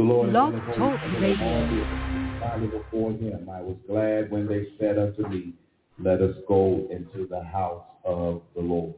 The Lord, Love Talk Radio. Before him, I was glad when they said unto me, Let us go into the house of the Lord.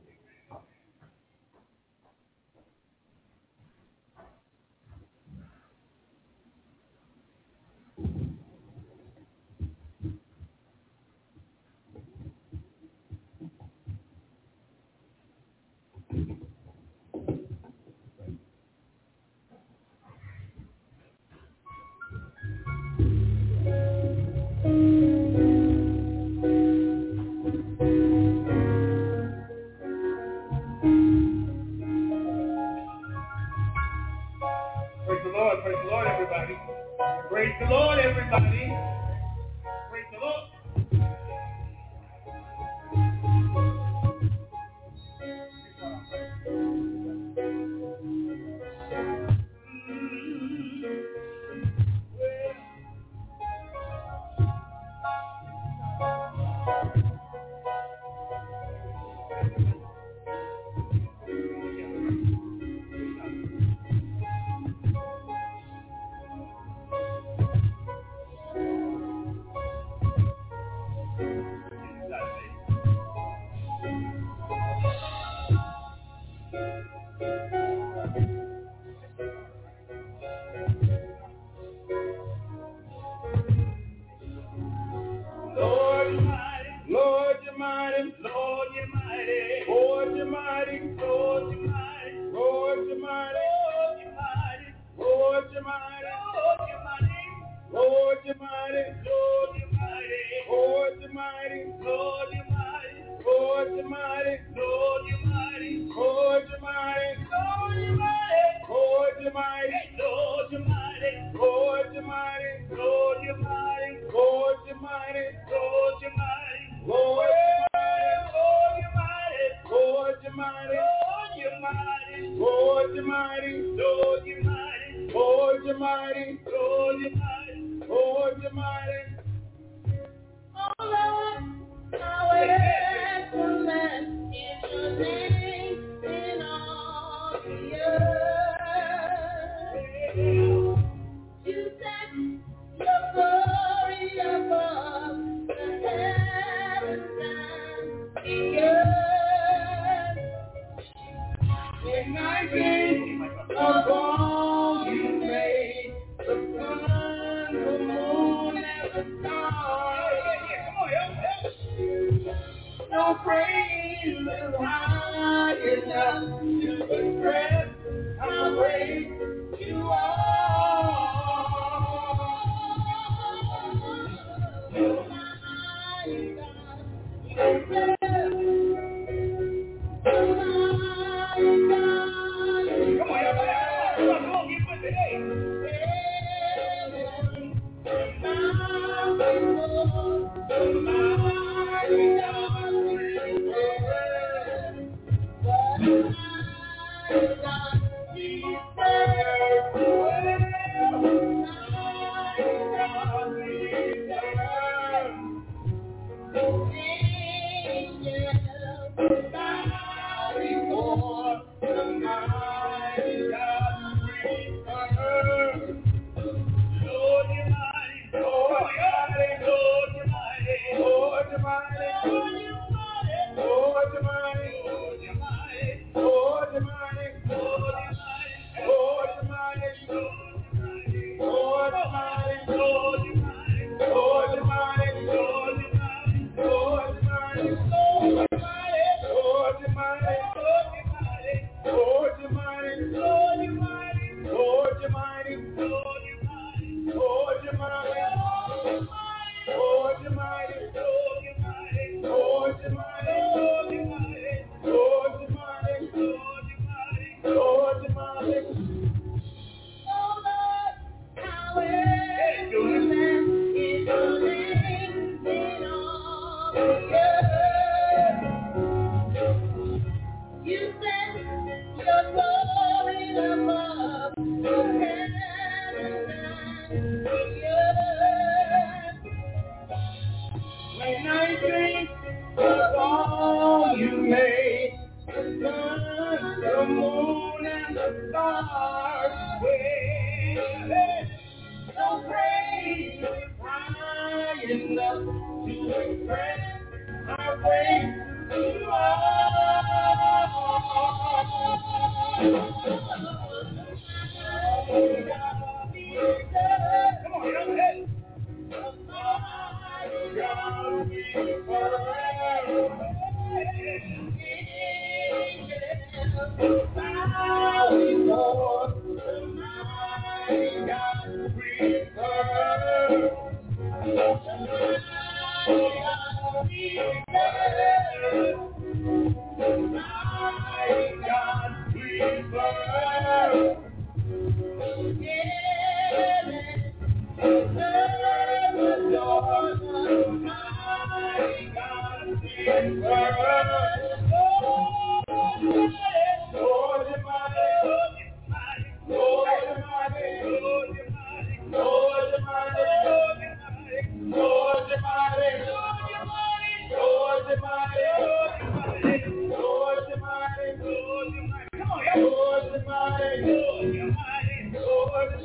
the Lord, everybody.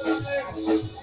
Thank you.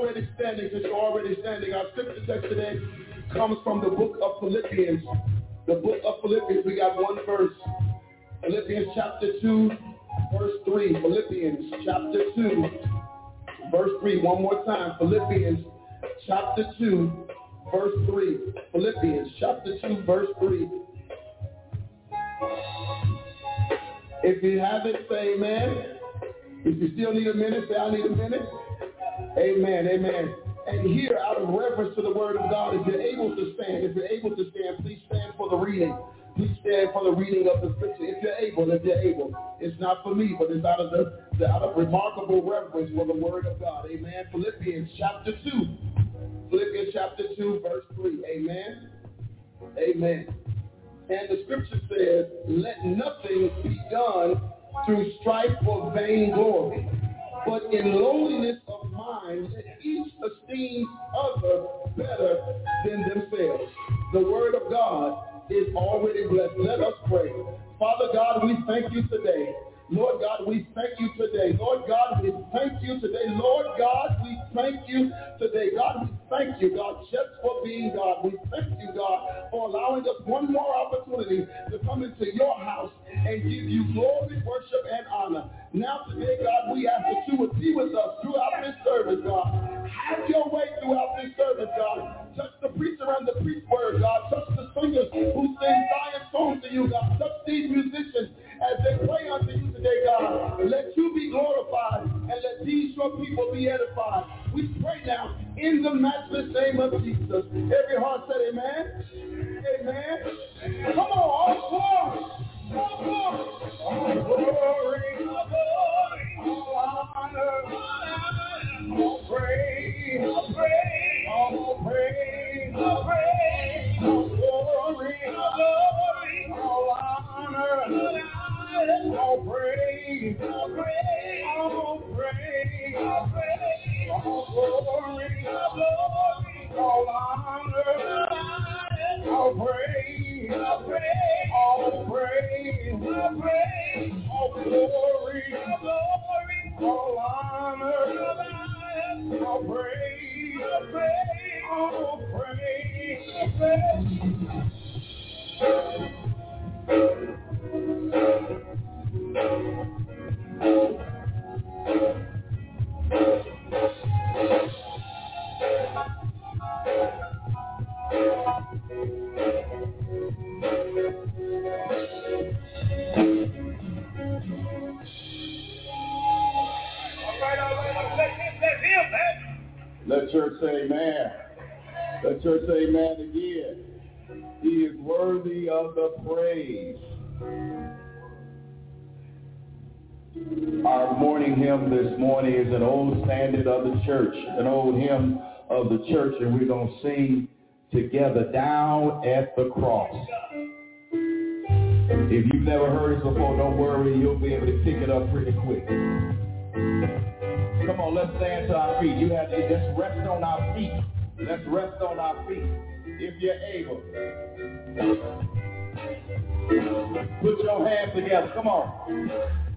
already standing, since you're already standing, our scripture text today comes from the book of Philippians. The book of Philippians, we got one verse. Philippians chapter 2, verse 3. Philippians chapter 2, verse 3. One more time. Philippians chapter 2, verse 3. Philippians chapter 2, verse 3. If you haven't, say amen. If you still need a minute, say I need a minute. Amen. Amen. And here, out of reference to the word of God, if you're able to stand, if you're able to stand, please stand for the reading. Please stand for the reading of the scripture. If you're able, if you're able. It's not for me, but it's out of the, the out of remarkable reverence for the word of God. Amen. Philippians chapter 2. Philippians chapter 2, verse 3. Amen. Amen. And the scripture says, let nothing be done through strife or vainglory but in lowliness of mind, let each esteem other better than themselves. The word of God is already blessed. Let us pray. Father God, we thank you today Lord God, we thank you today. Lord God, we thank you today. Lord God, we thank you today. God, we thank you, God, just for being God. We thank you, God, for allowing us one more opportunity to come into your house and give you glory, worship, and honor. Now today, God, we ask that you would be with us throughout this service, God. Have your way throughout this service, God. Touch the preacher and the preach word, God. Touch the singers who sing Zion songs to you, God. Touch these musicians as they pray unto you today, God. Let you be glorified and let these your people be edified. We pray now in the matchless name of Jesus. Every heart said amen. Amen. Come on, all glory. All glory. All glory. All glory. All honor. All praise. All praise. All praise. All praise. All glory. All glory. All honor. All praise, all praise, all praise, all praise, all glory, all glory, all honor, all praise, all praise, all praise, all praise, all glory, all glory, all honor, all praise, all praise, all praise, all praise. Amen again. He is worthy of the praise. Our morning hymn this morning is an old standard of the church, an old hymn of the church, and we're going to sing together down at the cross. If you've never heard it before, don't worry, you'll be able to pick it up pretty quick. Come on, let's stand to our feet. You have to just rest on our feet. Let's rest on our feet if you're able. Put your hands together. Come on.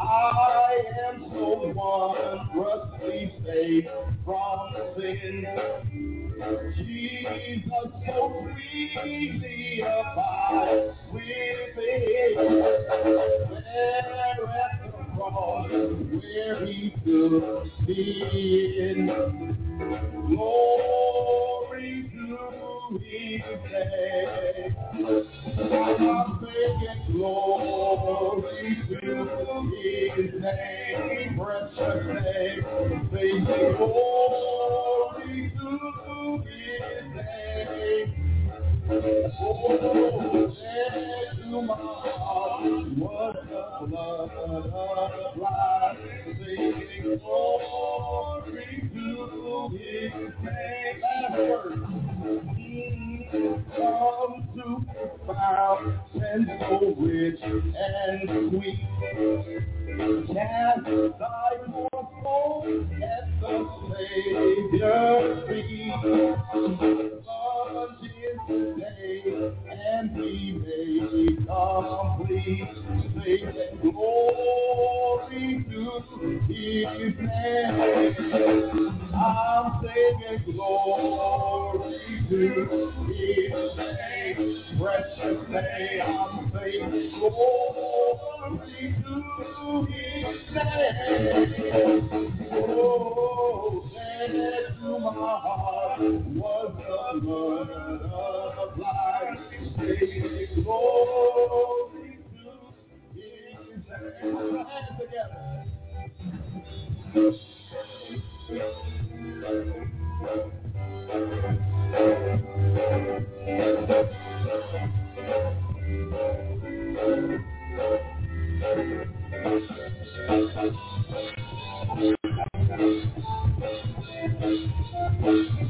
I am so wondrously saved from sin. Jesus so sweetly abides within. There at the cross where he took me in. Glory to I'm singing glory to his name, name. Glory to his name. Oh, to my heart, what blood of. Singing glory to his name. Come to found and so rich and sweet. Cast thy soul at the Savior's feet. God is the day, and we may complete faith and glory to His name. I'm singing glory to His name, precious name. I'm singing glory to His name. Oh, Thank to my heart was blood of life. To Hands together. Thank you.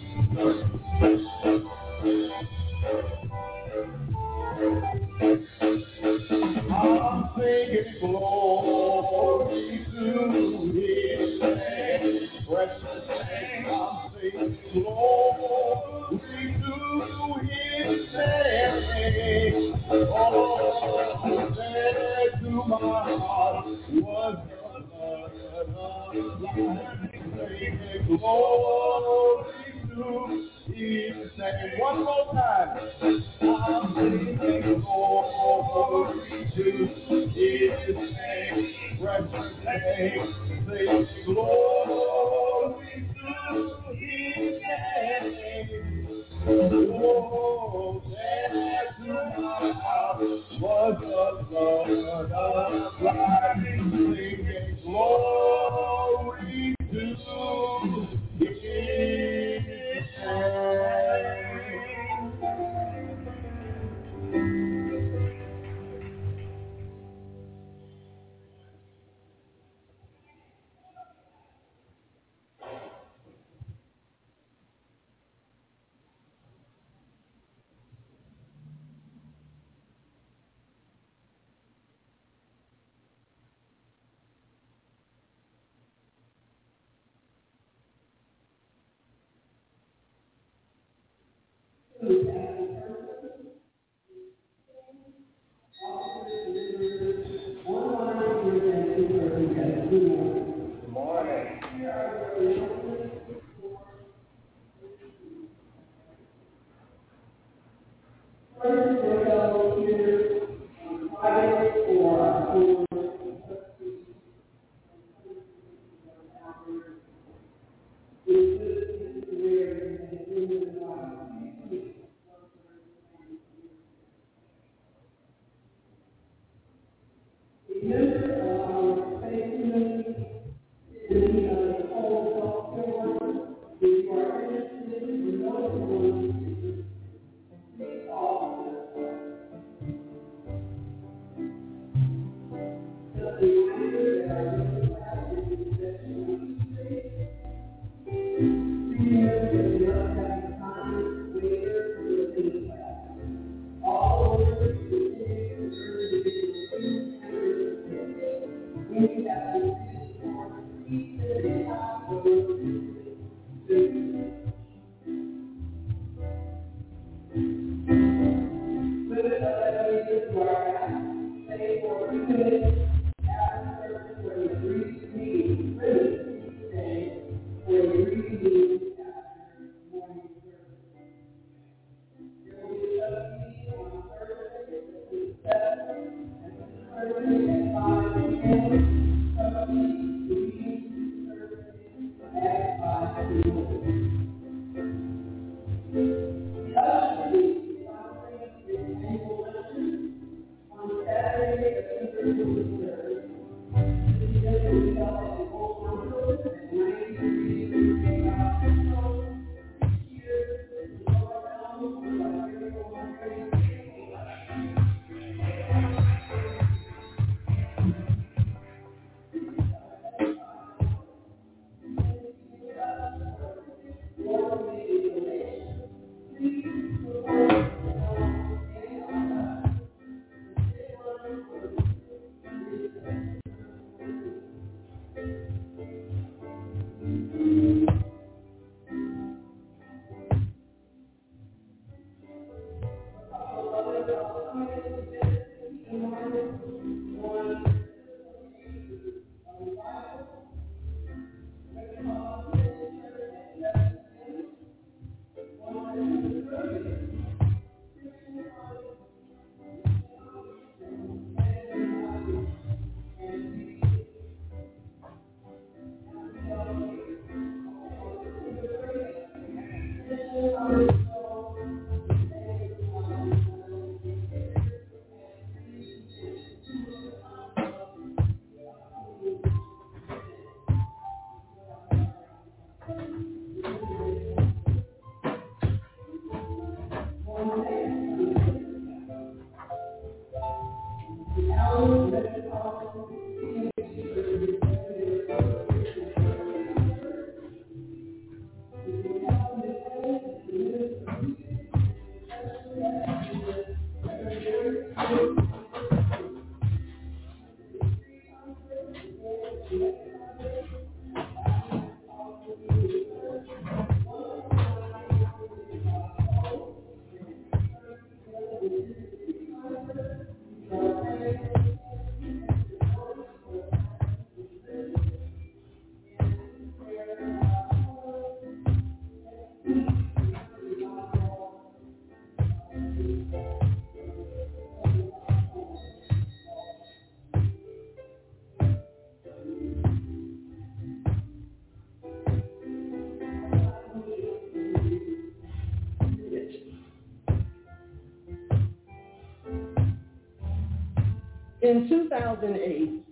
In 2008,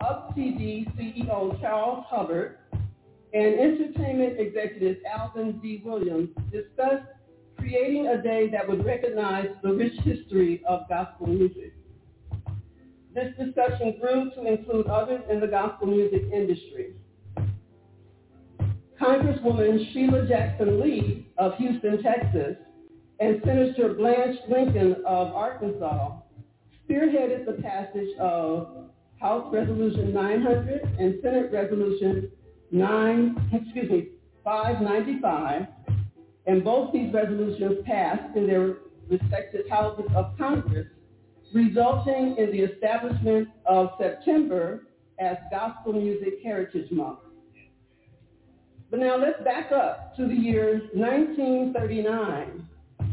Up TV CEO Charles Humbard and entertainment executive Alvin D. Williams discussed creating a day that would recognize the rich history of gospel music. This discussion grew to include others in the gospel music industry. Congresswoman Sheila Jackson Lee of Houston, Texas, and Senator Blanche Lincoln of Arkansas spearheaded the passage of House Resolution 900 and Senate Resolution 9, excuse me, 595, and both these resolutions passed in their respective houses of Congress, resulting in the establishment of September as Gospel Music Heritage Month. But now let's back up to the year 1939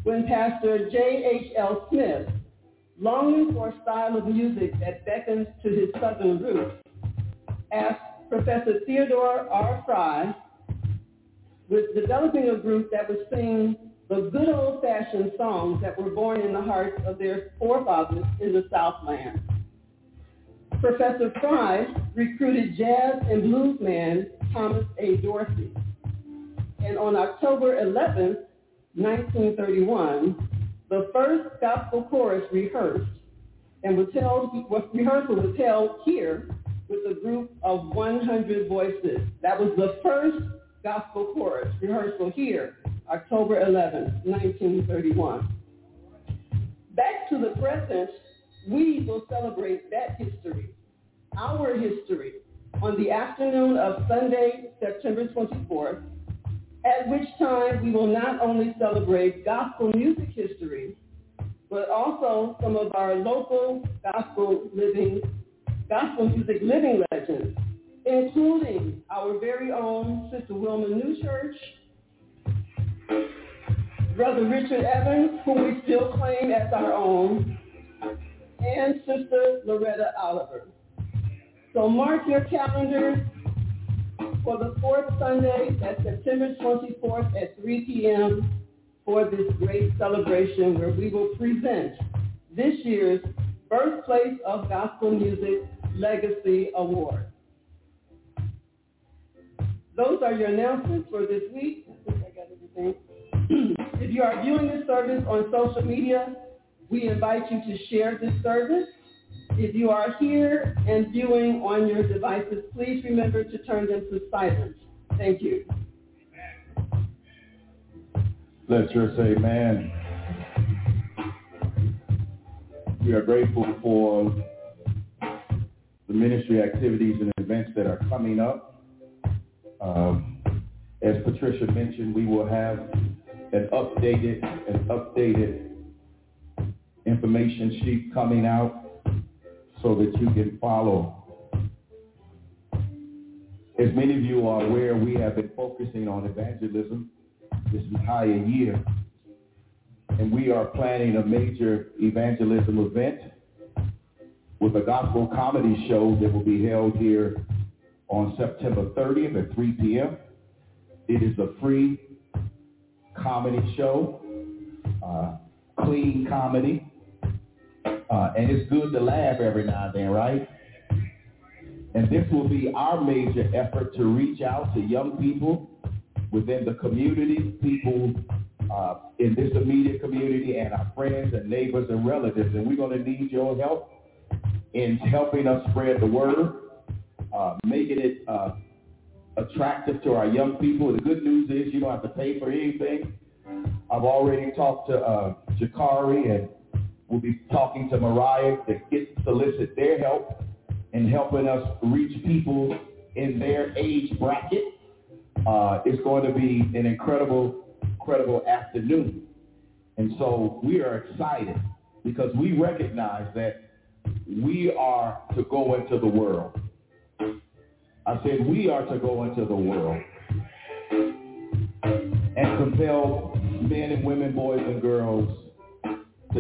when Pastor J.H.L. Smith, longing for a style of music that beckons to his southern roots, asked Professor Theodore R. Frye with developing a group that would sing the good old-fashioned songs that were born in the hearts of their forefathers in the Southland. Professor Frye recruited jazz and blues man Thomas A. Dorsey. And on October 11, 1931, the first gospel chorus rehearsed and was held, rehearsal was held here with a group of 100 voices. That was the first gospel chorus rehearsal here, October 11, 1931. Back to the present, we will celebrate that history, our history, on the afternoon of Sunday, September 24th, at which time we will not only celebrate gospel music history, but also some of our local gospel living, gospel music living legends, including our very own Sister Wilma Newchurch, Brother Richard Evans, who we still claim as our own, and Sister Loretta Oliver. So mark your calendars for the fourth Sunday, that's September 24th at 3 p.m. for this great celebration where we will present this year's Birthplace of Gospel Music Legacy Award. Those are your announcements for this week. I think I got everything. if you are viewing this service on social media, we invite you to share this service. If you are here and viewing on your devices, please remember to turn them to silent. Thank you. Let's just say, man, we are grateful for the ministry activities and events that are coming up. Um, as Patricia mentioned, we will have an updated, an updated information sheet coming out so that you can follow. As many of you are aware, we have been focusing on evangelism this entire year. And we are planning a major evangelism event with a gospel comedy show that will be held here on September 30th at 3 p.m. It is a free comedy show, uh, clean comedy. Uh, and it's good to laugh every now and then, right? And this will be our major effort to reach out to young people within the community, people uh, in this immediate community, and our friends and neighbors and relatives. And we're going to need your help in helping us spread the word, uh, making it uh, attractive to our young people. The good news is you don't have to pay for anything. I've already talked to uh, Jakari and we'll be talking to Mariah to get solicit their help in helping us reach people in their age bracket. Uh, it's going to be an incredible, incredible afternoon. And so we are excited because we recognize that we are to go into the world. I said we are to go into the world and compel men and women, boys and girls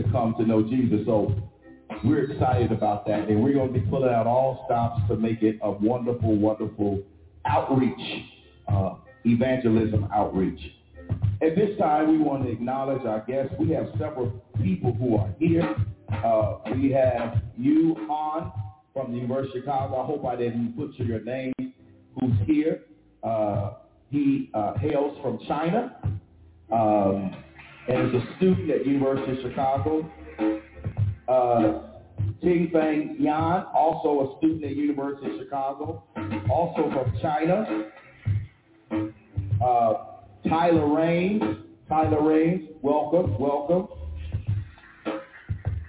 to come to know Jesus. So we're excited about that. And we're going to be pulling out all stops to make it a wonderful, wonderful outreach, uh, evangelism outreach. At this time, we want to acknowledge our guests. We have several people who are here Uh, we have you on from the University of Chicago. I hope I didn't butcher your name. Who's here? Uh, he uh, hails from China um, and is a student at University of Chicago. Uh, Fang Yan, also a student at University of Chicago, also from China. Uh, Tyler Raines, Tyler Raines, welcome, welcome.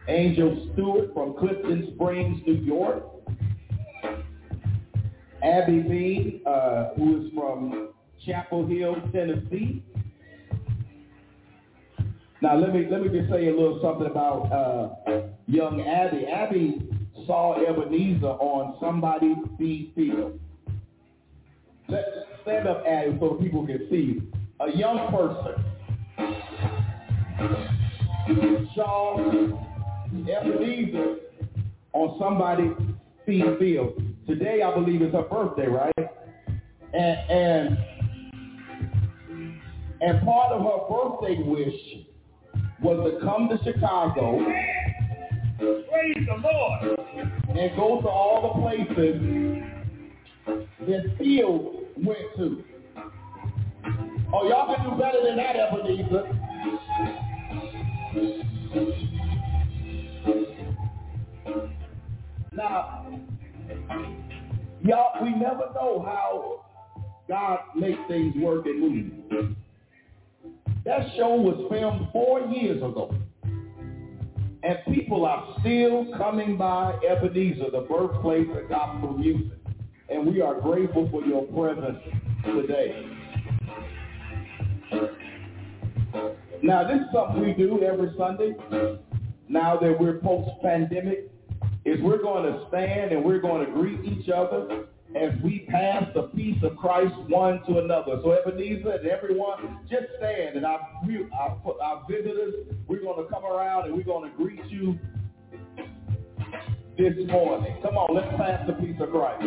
Angel Stewart from Clifton Springs, New York. Abby Bean, uh, who is from Chapel Hill, Tennessee. Now let me let me just say a little something about uh, young Abby. Abby saw Ebenezer on somebody's Feed Phil. Let stand up, Abby, so people can see. A young person saw Ebenezer on somebody's Feed Phil. Today, I believe it's her birthday, right? And and and part of her birthday wish was to come to Chicago. Praise the Lord. And go to all the places that Phil went to. Oh, y'all can do better than that, Ebenezer. Now, y'all, we never know how God makes things work and move. That show was filmed four years ago. And people are still coming by Ebenezer, the birthplace of gospel music. And we are grateful for your presence today. Now, this is something we do every Sunday. Now that we're post-pandemic, is we're going to stand and we're going to greet each other as we pass the peace of Christ one to another. So Ebenezer and everyone, just stand. And our, our, our visitors, we're going to come around and we're going to greet you this morning. Come on, let's pass the peace of Christ.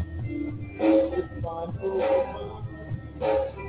It's fine.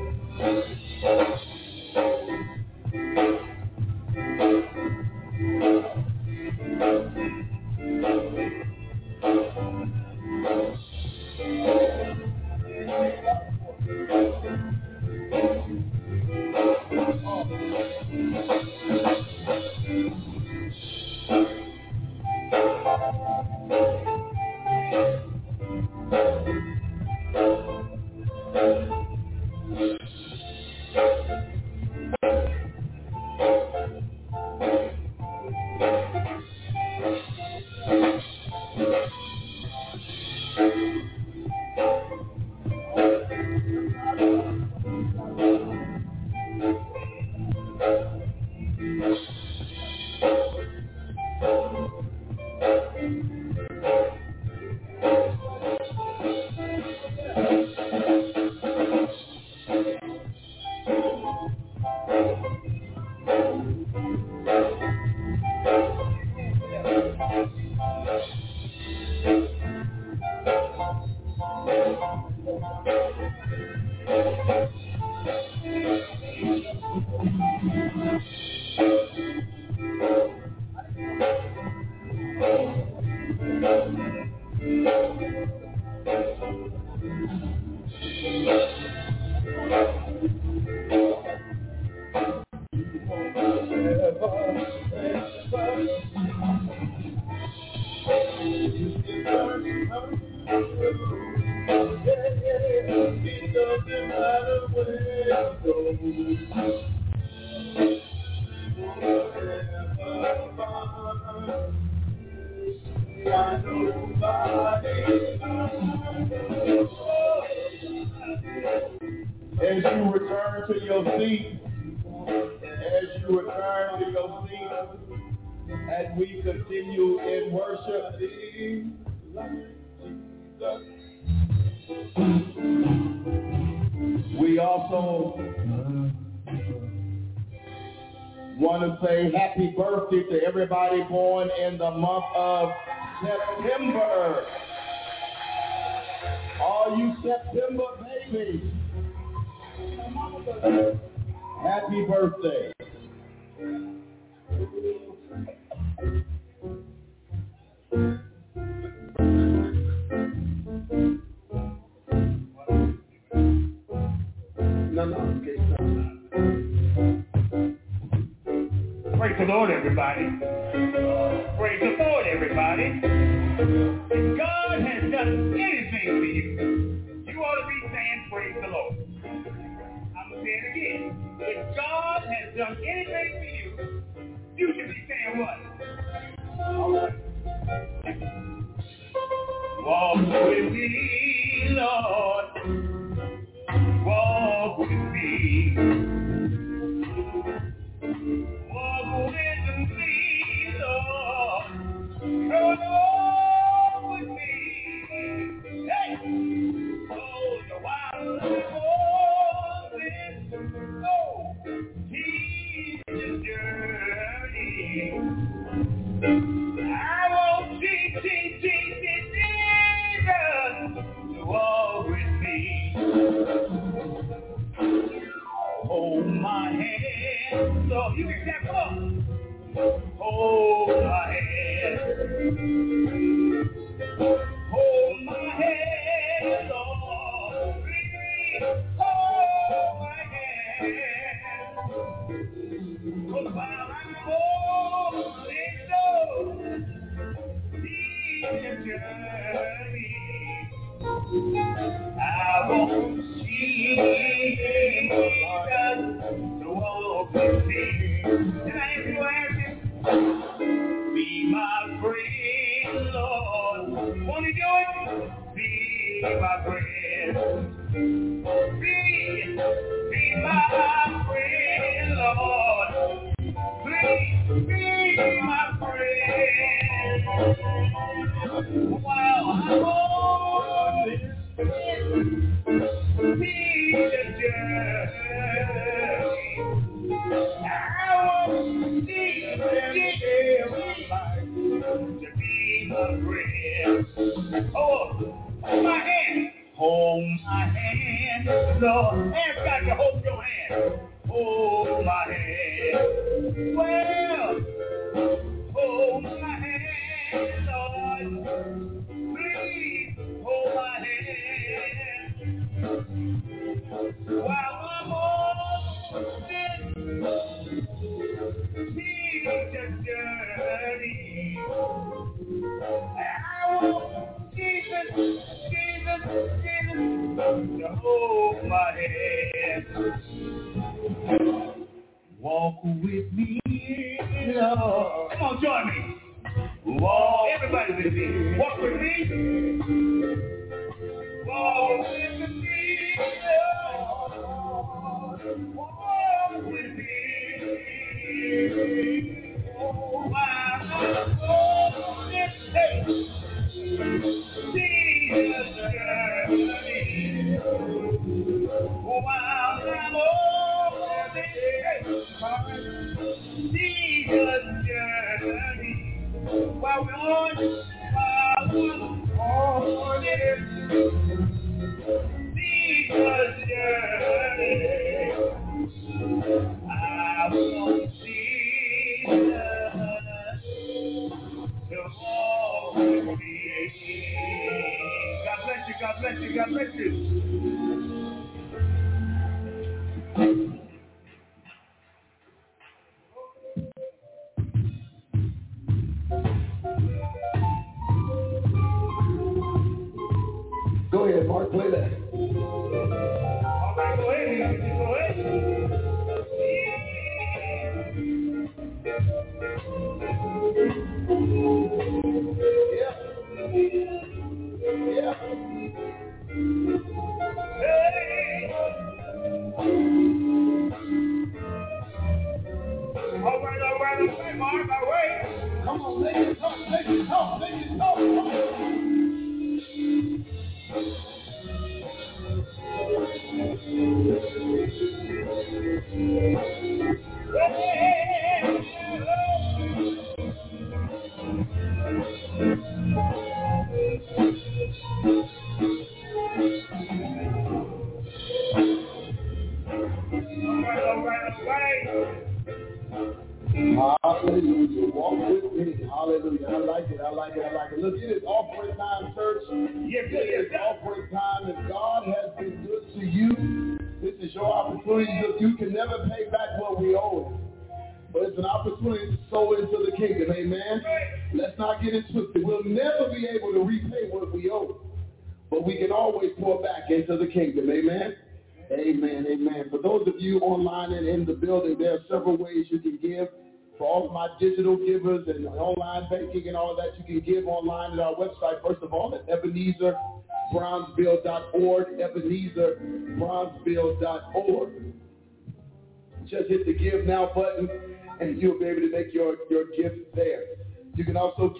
Thank you.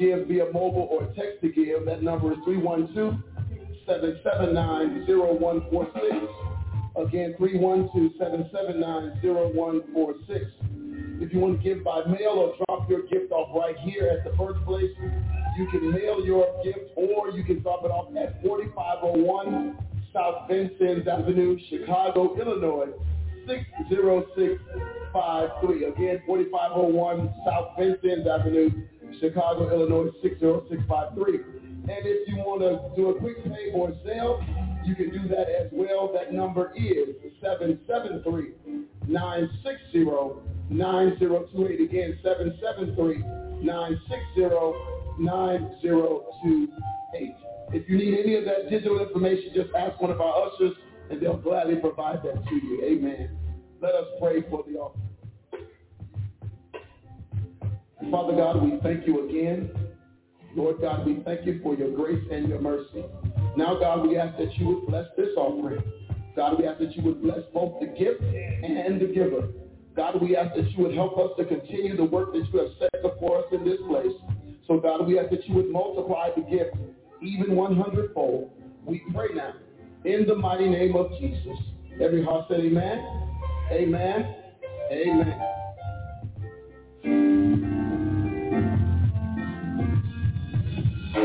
Give via mobile or text to give. That number is 312-779-0146. Again, 312-779-0146. If you want to give by mail or drop your gift off right here at the first place, you can mail your gift or you can drop it off at 4501 South Vincennes Avenue, Chicago, Illinois, 60653. Again, 4501 South Vincennes Avenue, Chicago, Illinois, 60653. And if you want to do a quick pay or Zelle, you can do that as well. That number is 773-960-9028. Again, 773-960-9028. If you need any of that digital information, just ask one of our ushers and they'll gladly provide that to you. Amen. Let us pray for the offering. Father God, we thank you again. Lord God, we thank you for your grace and your mercy. Now, God, we ask that you would bless this offering. God, we ask that you would bless both the gift and the giver. God, we ask that you would help us to continue the work that you have set before us in this place. So, God, we ask that you would multiply the gift even 100 fold. We pray now in the mighty name of Jesus. Every heart said amen. Amen. Amen.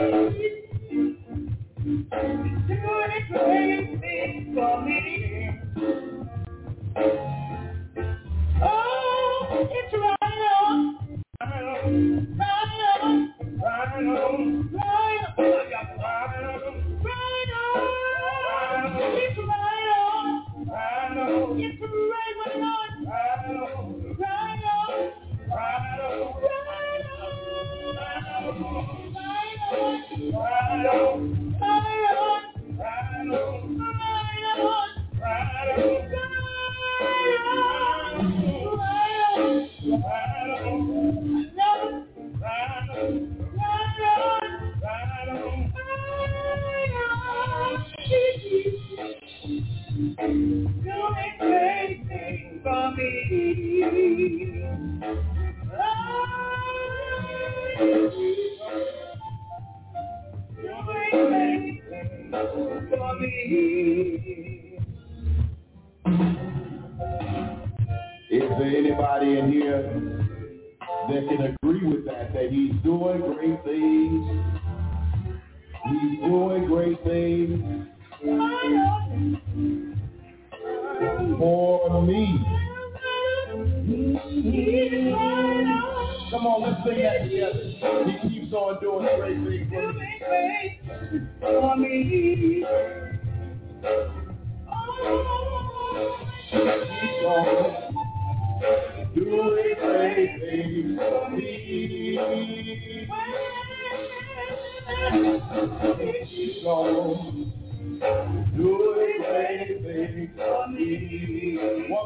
Thank you. for me.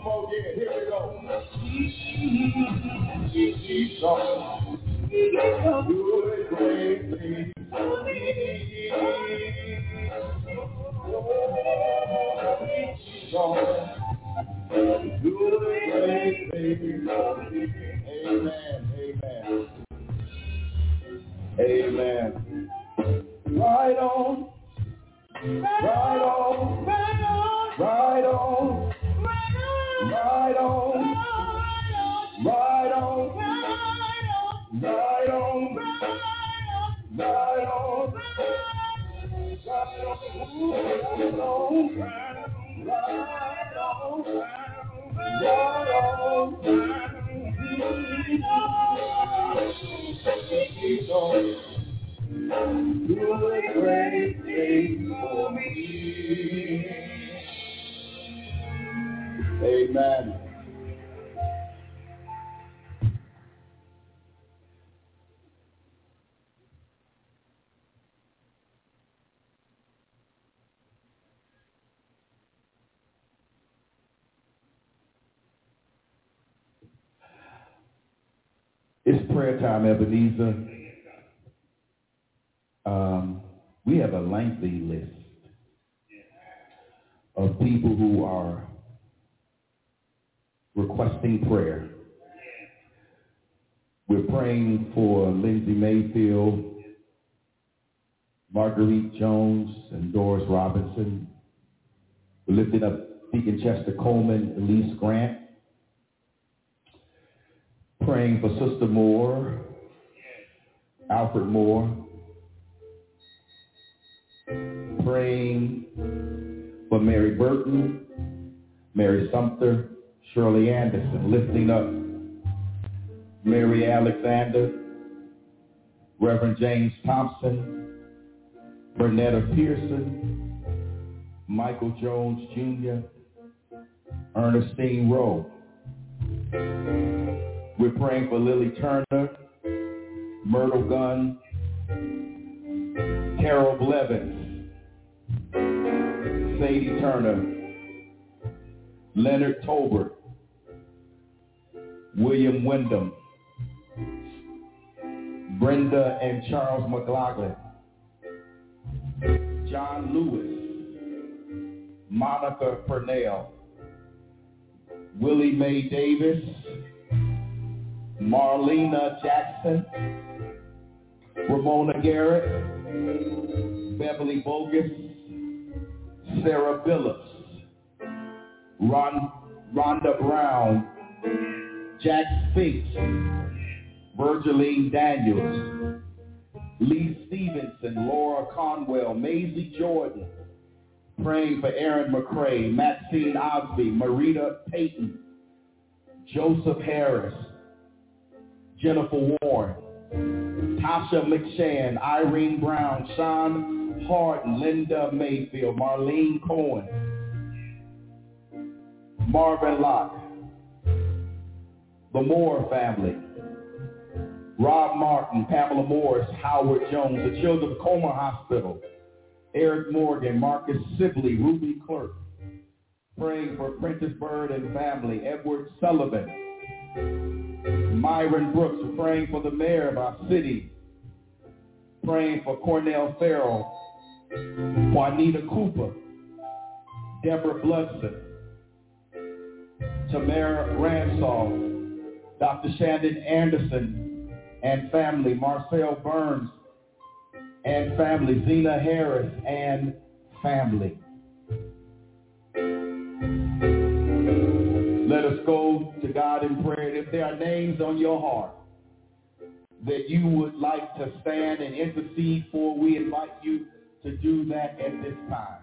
Here we go. Gonna great. Time, Ebenezer. Um, we have a lengthy list of people who are requesting prayer. We're praying for Lindsay Mayfield, Marguerite Jones, and Doris Robinson. We're lifting up Deacon Chester Coleman, Elise Grant. Praying for Sister Moore, Alfred Moore, praying for Mary Burton, Mary Sumter, Shirley Anderson, lifting up Mary Alexander, Reverend James Thompson, Bernetta Pearson, Michael Jones Jr., Ernestine Rowe. We're praying for Lily Turner, Myrtle Gunn, Carol Blevins, Sadie Turner, Leonard Tolbert, William Wyndham, Brenda and Charles McLaughlin, John Lewis, Monica Purnell, Willie Mae Davis, Marlena Jackson, Ramona Garrett, Beverly Bogus, Sarah Phillips, Ron, Rhonda Brown, Jack Spinks, Virgiline Daniels, Lee Stevenson, Laura Conwell, Maisie Jordan, praying for Aaron McCray, Maxine Osby, Marita Payton, Joseph Harris, Jennifer Warren, Tasha McShann, Irene Brown, Sean Hart, Linda Mayfield, Marlene Cohen, Marvin Locke, the Moore family, Rob Martin, Pamela Morris, Howard Jones, the Children of Comer Hospital, Eric Morgan, Marcus Sibley, Ruby Clerk, praying for Prentice Bird and family, Edward Sullivan, Myron Brooks, praying for the mayor of our city, praying for Cornell Farrell, Juanita Cooper, Deborah Bloodson, Tamara Ransall, Dr. Shandon Anderson and family, Marcel Burns and family, Zena Harris and family. God in prayer. If there are names on your heart that you would like to stand and intercede for, we invite you to do that at this time.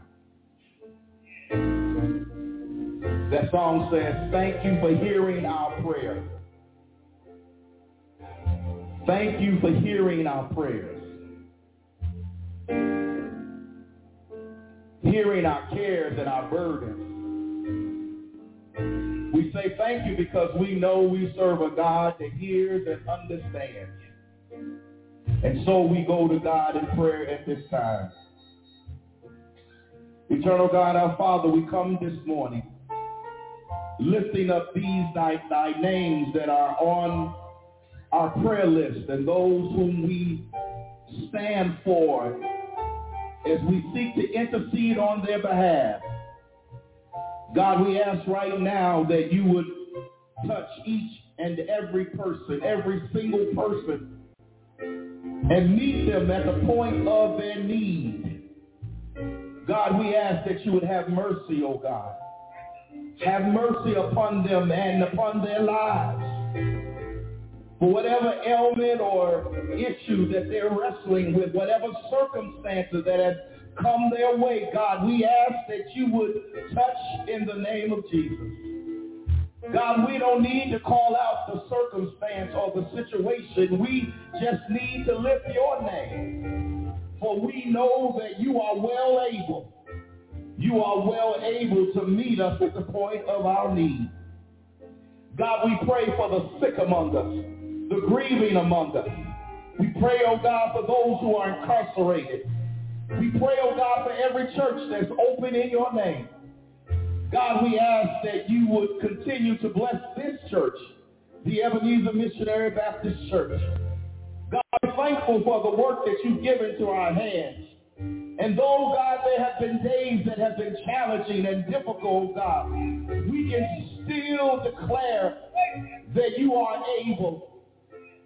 That song says, thank you for hearing our prayer. Thank you for hearing our prayers. Hearing our cares and our burdens. We say thank you because we know we serve a God that hears and understands. And so we go to God in prayer at this time. Eternal God, our Father, we come this morning lifting up these thy, thy names that are on our prayer list and those whom we stand for as we seek to intercede on their behalf. God, we ask right now that you would touch each and every person, every single person, and meet them at the point of their need. God, we ask that you would have mercy, oh God. Have mercy upon them and upon their lives. For whatever ailment or issue that they're wrestling with, whatever circumstances that have come their way, God, we ask that you would touch in the name of Jesus. God, we don't need to call out the circumstance or the situation. We just need to lift your name. For we know that you are well able. You are well able to meet us at the point of our need. God, we pray for the sick among us, the grieving among us. We pray, oh God, for those who are incarcerated. We pray, oh God, for every church that's open in your name. God, we ask that you would continue to bless this church, the Ebenezer Missionary Baptist Church. God, we're thankful for the work that you've given to our hands. And though, God, there have been days that have been challenging and difficult, God, we can still declare that you are able.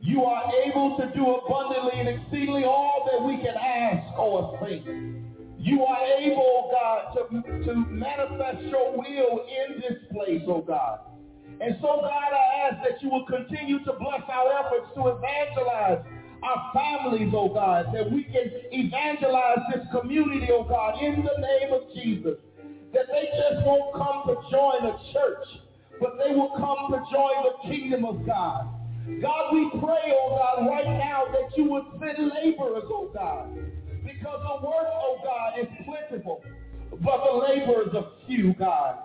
You are able to do abundantly and exceedingly all that we can ask or think. You are able, God, to, to manifest your will in this place, oh God. And so, God, I ask that you will continue to bless our efforts to evangelize our families, oh God, that we can evangelize this community, oh God, in the name of Jesus. That they just won't come to join a church, but they will come to join the kingdom of God. God, we pray, oh God, right now that you would send laborers, oh God, because the work, oh God, is plentiful, but the laborers are few, God.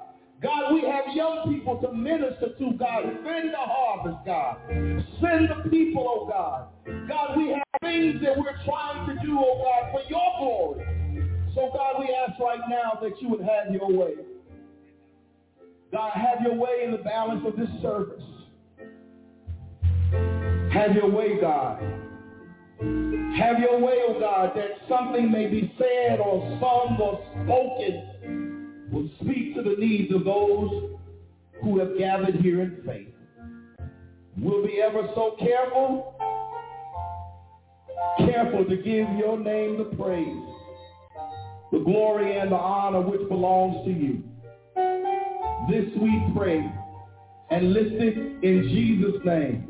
God, we have young people to minister to, God. Send the harvest, God. Send the people, oh God. God, we have things that we're trying to do, oh God, for your glory. So, God, we ask right now that you would have your way. God, have your way in the balance of this service. Have your way, God. Have your way, oh God, that something may be said or sung or spoken will speak to the needs of those who have gathered here in faith. We'll be ever so careful, careful to give your name the praise, the glory and the honor which belongs to you. This we pray and lift it in Jesus' name.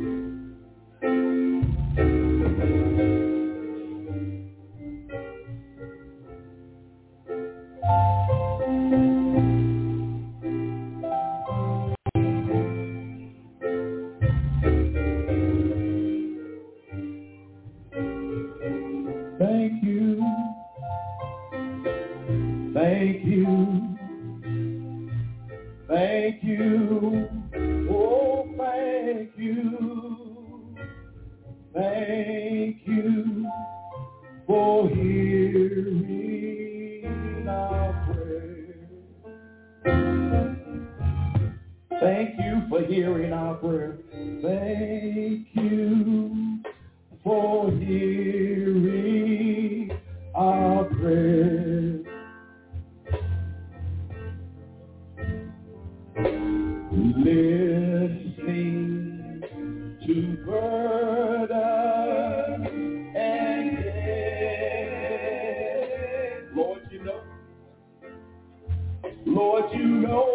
You.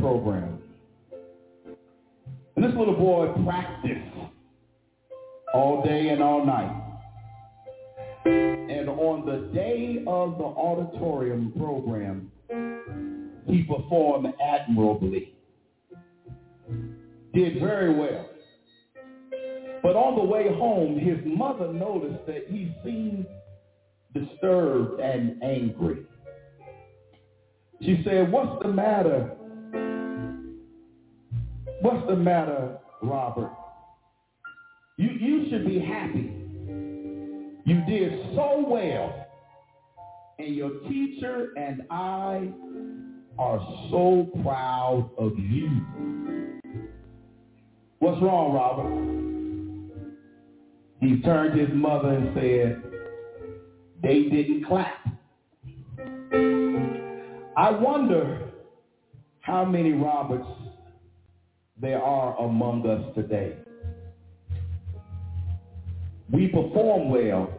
Program. And this little boy practiced all day and all night. And on the day of the auditorium program, he performed admirably. Did very well. But on the way home, his mother noticed that he seemed disturbed and angry. She said, what's the matter? What's the matter, Robert? You, you should be happy. You did so well. And your teacher and I are so proud of you. What's wrong, Robert? He turned to his mother and said, they didn't clap. I wonder how many Roberts there are among us today. We perform well,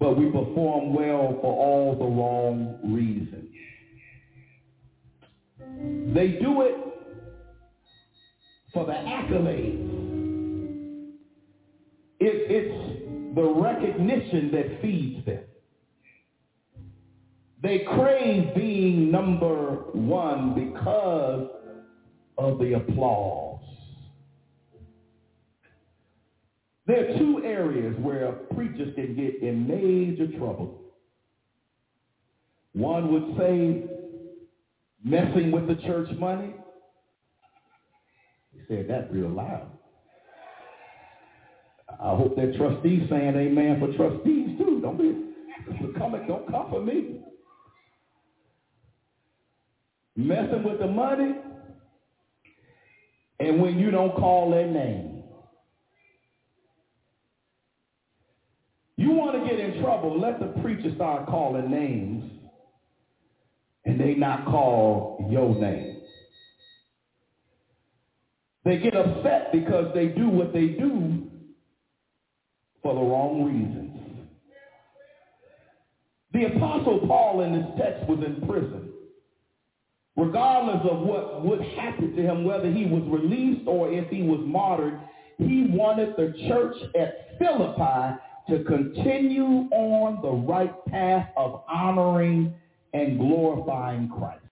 but we perform well for all the wrong reasons. They do it for the accolades. It, it's the recognition that feeds them. They crave being number one because of the applause. There are two areas where preachers can get in major trouble. One would say messing with the church money. He said that real loud. I hope that trustees saying amen for trustees too. Don't be come don't come for me messing with the money, and when you don't call their name. You want to get in trouble, let the preacher start calling names, and they not call your name. They get upset because they do what they do for the wrong reasons. The apostle Paul in this text was in prison regardless of what would happen to him, whether he was released or if he was martyred, he wanted the church at Philippi to continue on the right path of honoring and glorifying Christ.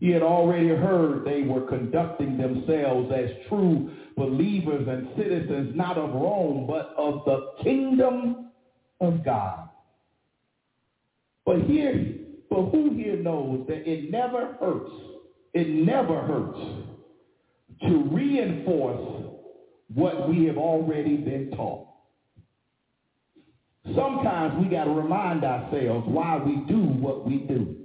He had already heard they were conducting themselves as true believers and citizens not of Rome, but of the kingdom of God. But here but who here knows that it never hurts, it never hurts to reinforce what we have already been taught. Sometimes we got to remind ourselves why we do what we do.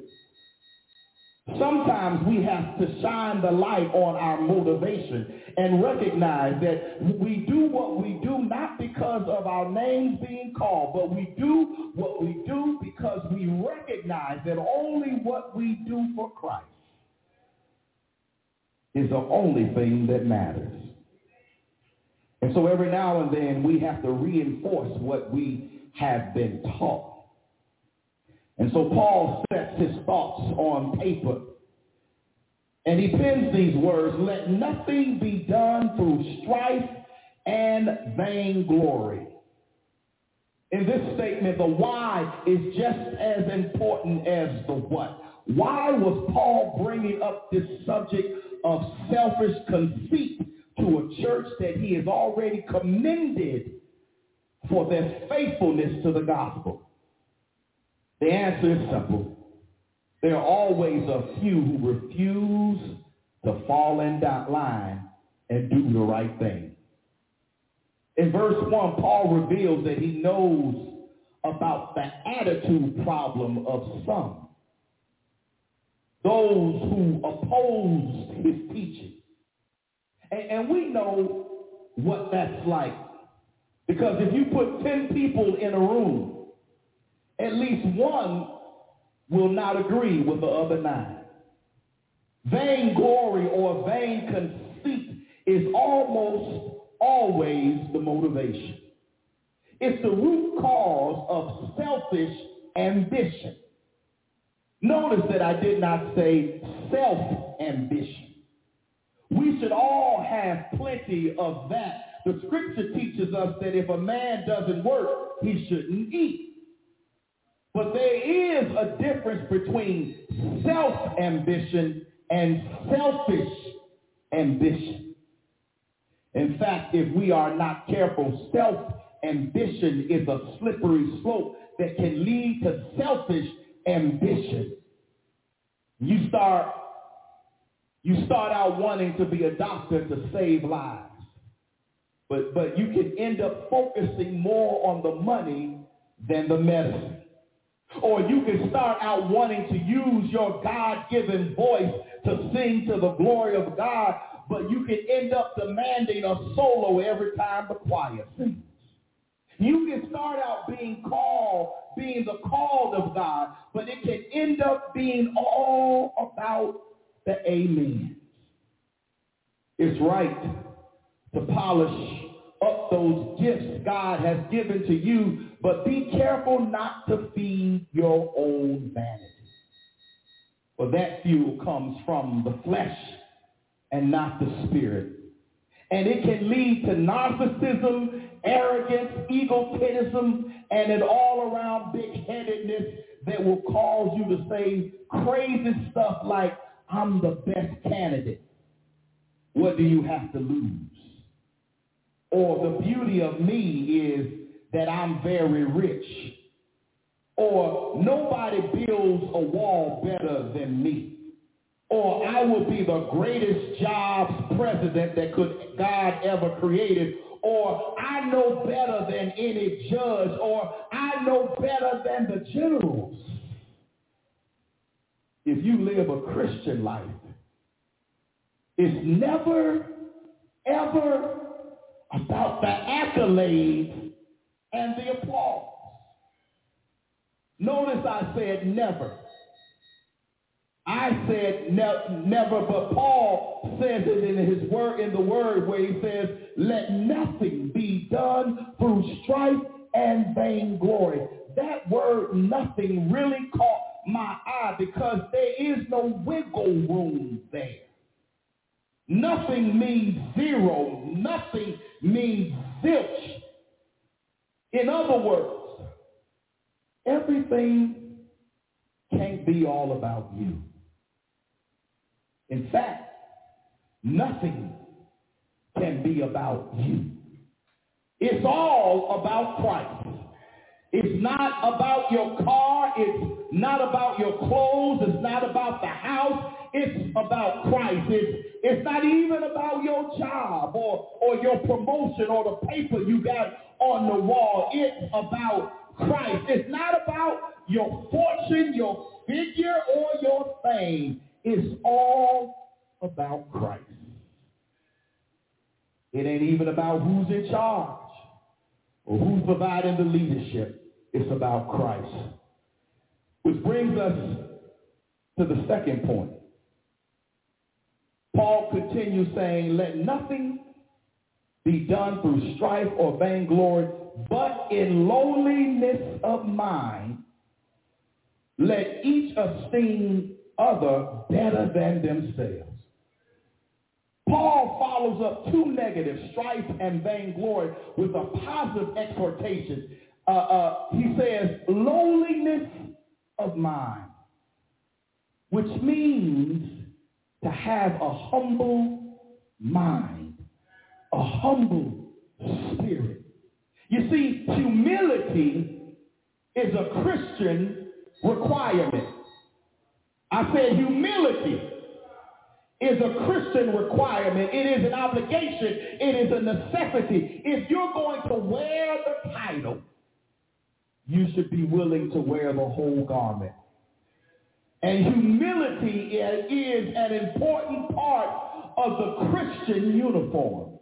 Sometimes we have to shine the light on our motivation and recognize that we do what we do not because of our names being called, but we do what we do because we recognize that only what we do for Christ is the only thing that matters. And so every now and then we have to reinforce what we have been taught. And so Paul sets his thoughts on paper. And he pens these words, let nothing be done through strife and vainglory. In this statement, the why is just as important as the what. Why was Paul bringing up this subject of selfish conceit to a church that he has already commended for their faithfulness to the gospel? The answer is simple. There are always a few who refuse to fall in that line and do the right thing. In verse 1, Paul reveals that he knows about the attitude problem of some. Those who opposed his teaching. And, and we know what that's like. Because if you put 10 people in a room at least one will not agree with the other nine. Vainglory or vain conceit is almost always the motivation. It's the root cause of selfish ambition. Notice that I did not say self-ambition. We should all have plenty of that. The scripture teaches us that if a man doesn't work, he shouldn't eat. But there is a difference between self-ambition and selfish ambition. In fact, if we are not careful, self-ambition is a slippery slope that can lead to selfish ambition. You start, you start out wanting to be a doctor to save lives. But, but you can end up focusing more on the money than the medicine. Or you can start out wanting to use your God-given voice to sing to the glory of God, but you can end up demanding a solo every time the choir sings. You can start out being called, being the called of God, but it can end up being all about the amen. It's right to polish up those gifts God has given to you but be careful not to feed your own vanity. For that fuel comes from the flesh and not the spirit. And it can lead to narcissism, arrogance, egotism, and an all-around big-headedness that will cause you to say crazy stuff like, I'm the best candidate. What do you have to lose? Or the beauty of me is that I'm very rich. Or nobody builds a wall better than me. Or I will be the greatest jobs president that could God ever created. Or I know better than any judge. Or I know better than the generals. If you live a Christian life, it's never, ever about the accolades and the applause. Notice I said never. I said ne- never, but Paul says it in his word, in the word where he says, let nothing be done through strife and vainglory. That word nothing really caught my eye because there is no wiggle room there. Nothing means zero. Nothing means zilch. In other words, everything can't be all about you. In fact, nothing can be about you. It's all about Christ. It's not about your car. It's not about your clothes. It's not about the house. It's about Christ. It's, it's not even about your job or, or your promotion or the paper you got on the wall. It's about Christ. It's not about your fortune, your figure, or your fame. It's all about Christ. It ain't even about who's in charge or who's providing the leadership. It's about Christ. Which brings us to the second point. Paul continues saying, let nothing be done through strife or vainglory, but in lowliness of mind, let each esteem other better than themselves. Paul follows up two negatives, strife and vainglory, with a positive exhortation. Uh, uh, he says, lowliness of mind, which means to have a humble mind, a humble spirit. You see, humility is a Christian requirement. I said humility is a Christian requirement. It is an obligation. It is a necessity. If you're going to wear the title, you should be willing to wear the whole garment. And humility is an important part of the Christian uniform.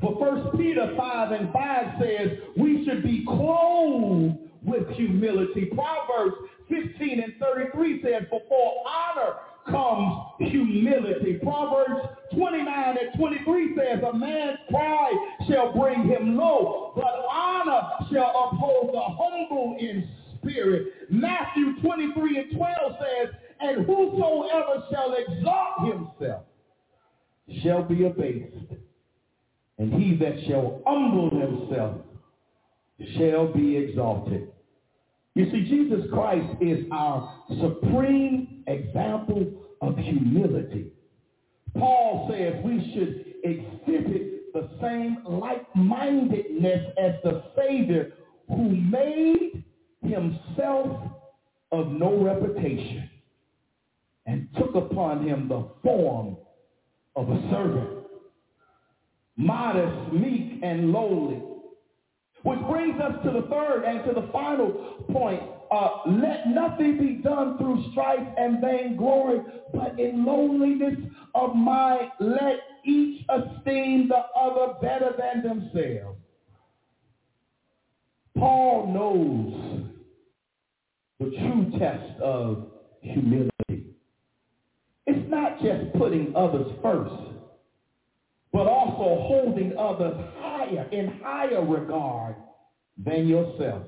For 1 Peter 5 and 5 says we should be clothed with humility. Proverbs 15 and 33 says, before honor comes humility. Proverbs 29 and 23 says, a man's pride shall bring him low, but honor shall uphold the humble in spirit. Whosoever shall exalt himself shall be abased, and he that shall humble himself shall be exalted. You see, Jesus Christ is our supreme example of humility. Paul says we should exhibit the same like-mindedness as the Savior who made himself of no reputation and took upon him the form of a servant, modest, meek, and lowly. Which brings us to the third and to the final point. Uh, let nothing be done through strife and vainglory, but in lowliness of mind, let each esteem the other better than themselves. Paul knows the true test of humility. It's not just putting others first, but also holding others higher, in higher regard than yourself.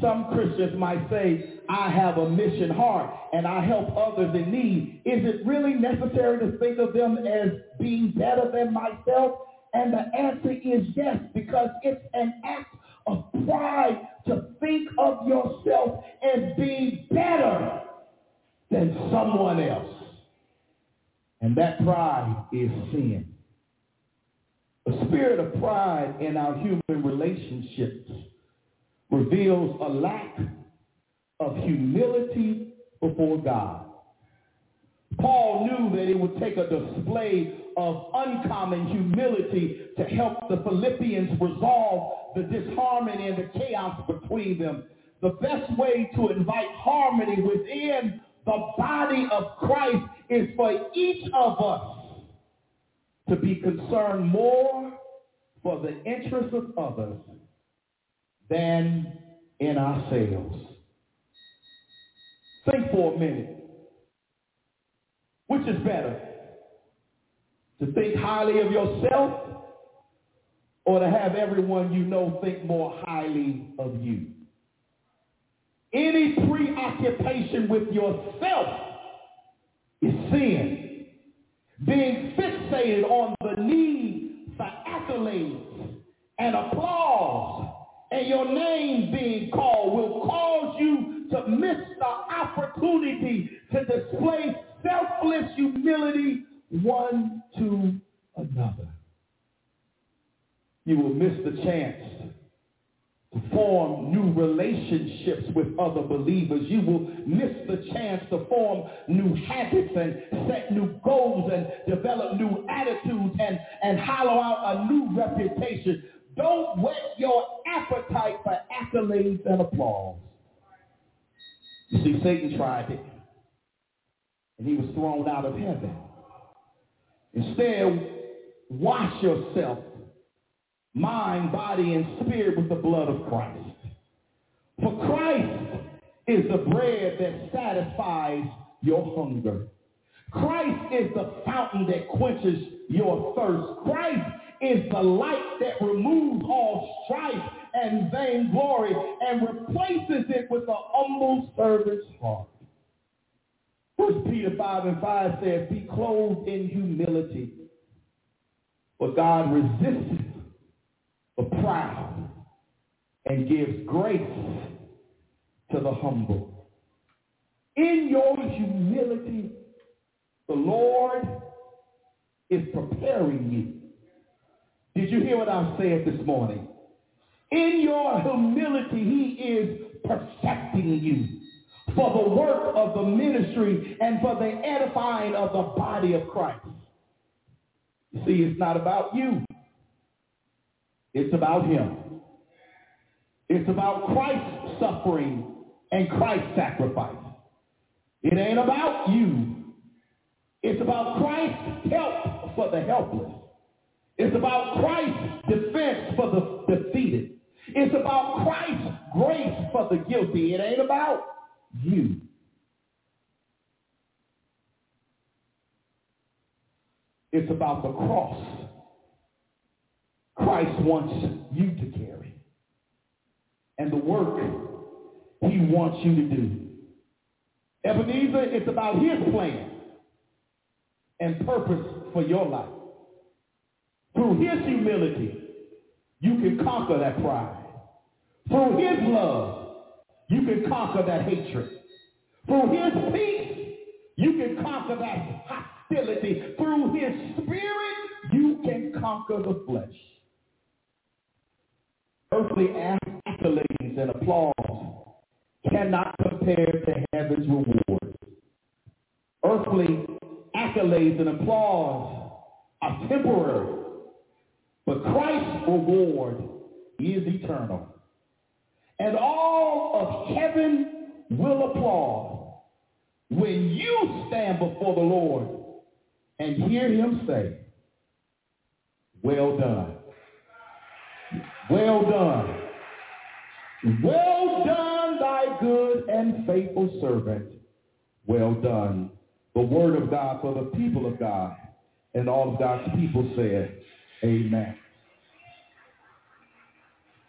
Some Christians might say, I have a mission heart and I help others in need. Is it really necessary to think of them as being better than myself? And the answer is yes, because it's an act of pride to think of yourself as being better than someone else. And that pride is sin. The spirit of pride in our human relationships reveals a lack of humility before God. Paul knew that it would take a display of uncommon humility to help the Philippians resolve the disharmony and the chaos between them. The best way to invite harmony within the body of Christ is for each of us to be concerned more for the interests of others than in ourselves. Think for a minute. Which is better? To think highly of yourself or to have everyone you know think more highly of you? Any preoccupation with yourself is sin. Being fixated on the need for accolades and applause and your name being called will cause you to miss the opportunity to display selfless humility one to another. You will miss the chance form new relationships with other believers. You will miss the chance to form new habits and set new goals and develop new attitudes and, and hollow out a new reputation. Don't whet your appetite for accolades and applause. You see, Satan tried it. and he was thrown out of heaven. Instead, wash yourself, mind, body, and spirit with the blood of Christ. For Christ is the bread that satisfies your hunger. Christ is the fountain that quenches your thirst. Christ is the light that removes all strife and vainglory and replaces it with a humble servant's heart. First Peter 5 and 5 says, be clothed in humility. For God resists the proud and gives grace to the humble. In your humility, the Lord is preparing you. Did you hear what I said this morning? In your humility, he is perfecting you for the work of the ministry and for the edifying of the body of Christ. You see, it's not about you. It's about him. It's about Christ's suffering and Christ's sacrifice. It ain't about you. It's about Christ's help for the helpless. It's about Christ's defense for the defeated. It's about Christ's grace for the guilty. It ain't about you. It's about the cross Christ wants you to carry and the work he wants you to do. Ebenezer, it's about his plan and purpose for your life. Through his humility, you can conquer that pride. Through his love, you can conquer that hatred. Through his peace, you can conquer that hostility. Through his spirit, you can conquer the flesh. Earthly accolades and applause cannot compare to heaven's reward. Earthly accolades and applause are temporary, but Christ's reward is eternal. And all of heaven will applaud when you stand before the Lord and hear him say, well done. Well done. Well done, thy good and faithful servant. Well done. The word of God for the people of God. And all of God's people said, Amen.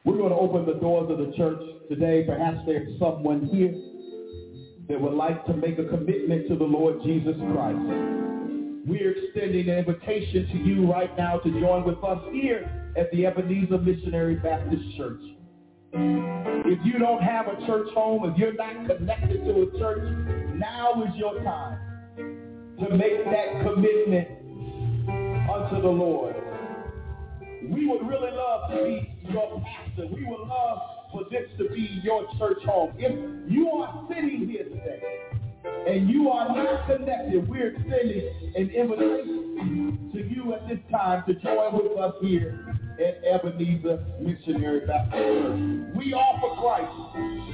We're going to open the doors of the church today. Perhaps there's someone here that would like to make a commitment to the Lord Jesus Christ. We're extending an invitation to you right now to join with us here at the Ebenezer Missionary Baptist Church. If you don't have a church home, if you're not connected to a church, now is your time to make that commitment unto the Lord. We would really love to be your pastor. We would love for this to be your church home. If you are sitting here today and you are not connected, we're extending an invitation to you at this time to join with us here at Ebenezer Missionary Baptist Church. We offer Christ.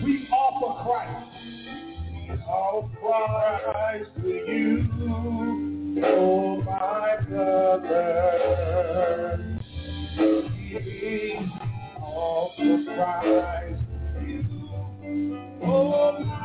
We offer Christ. Offer Christ to you, oh my brother. Offer Christ to you, oh my.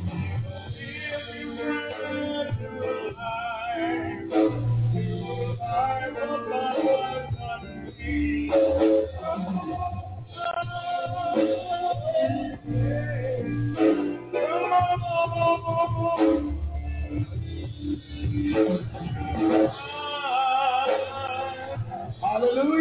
Hallelujah.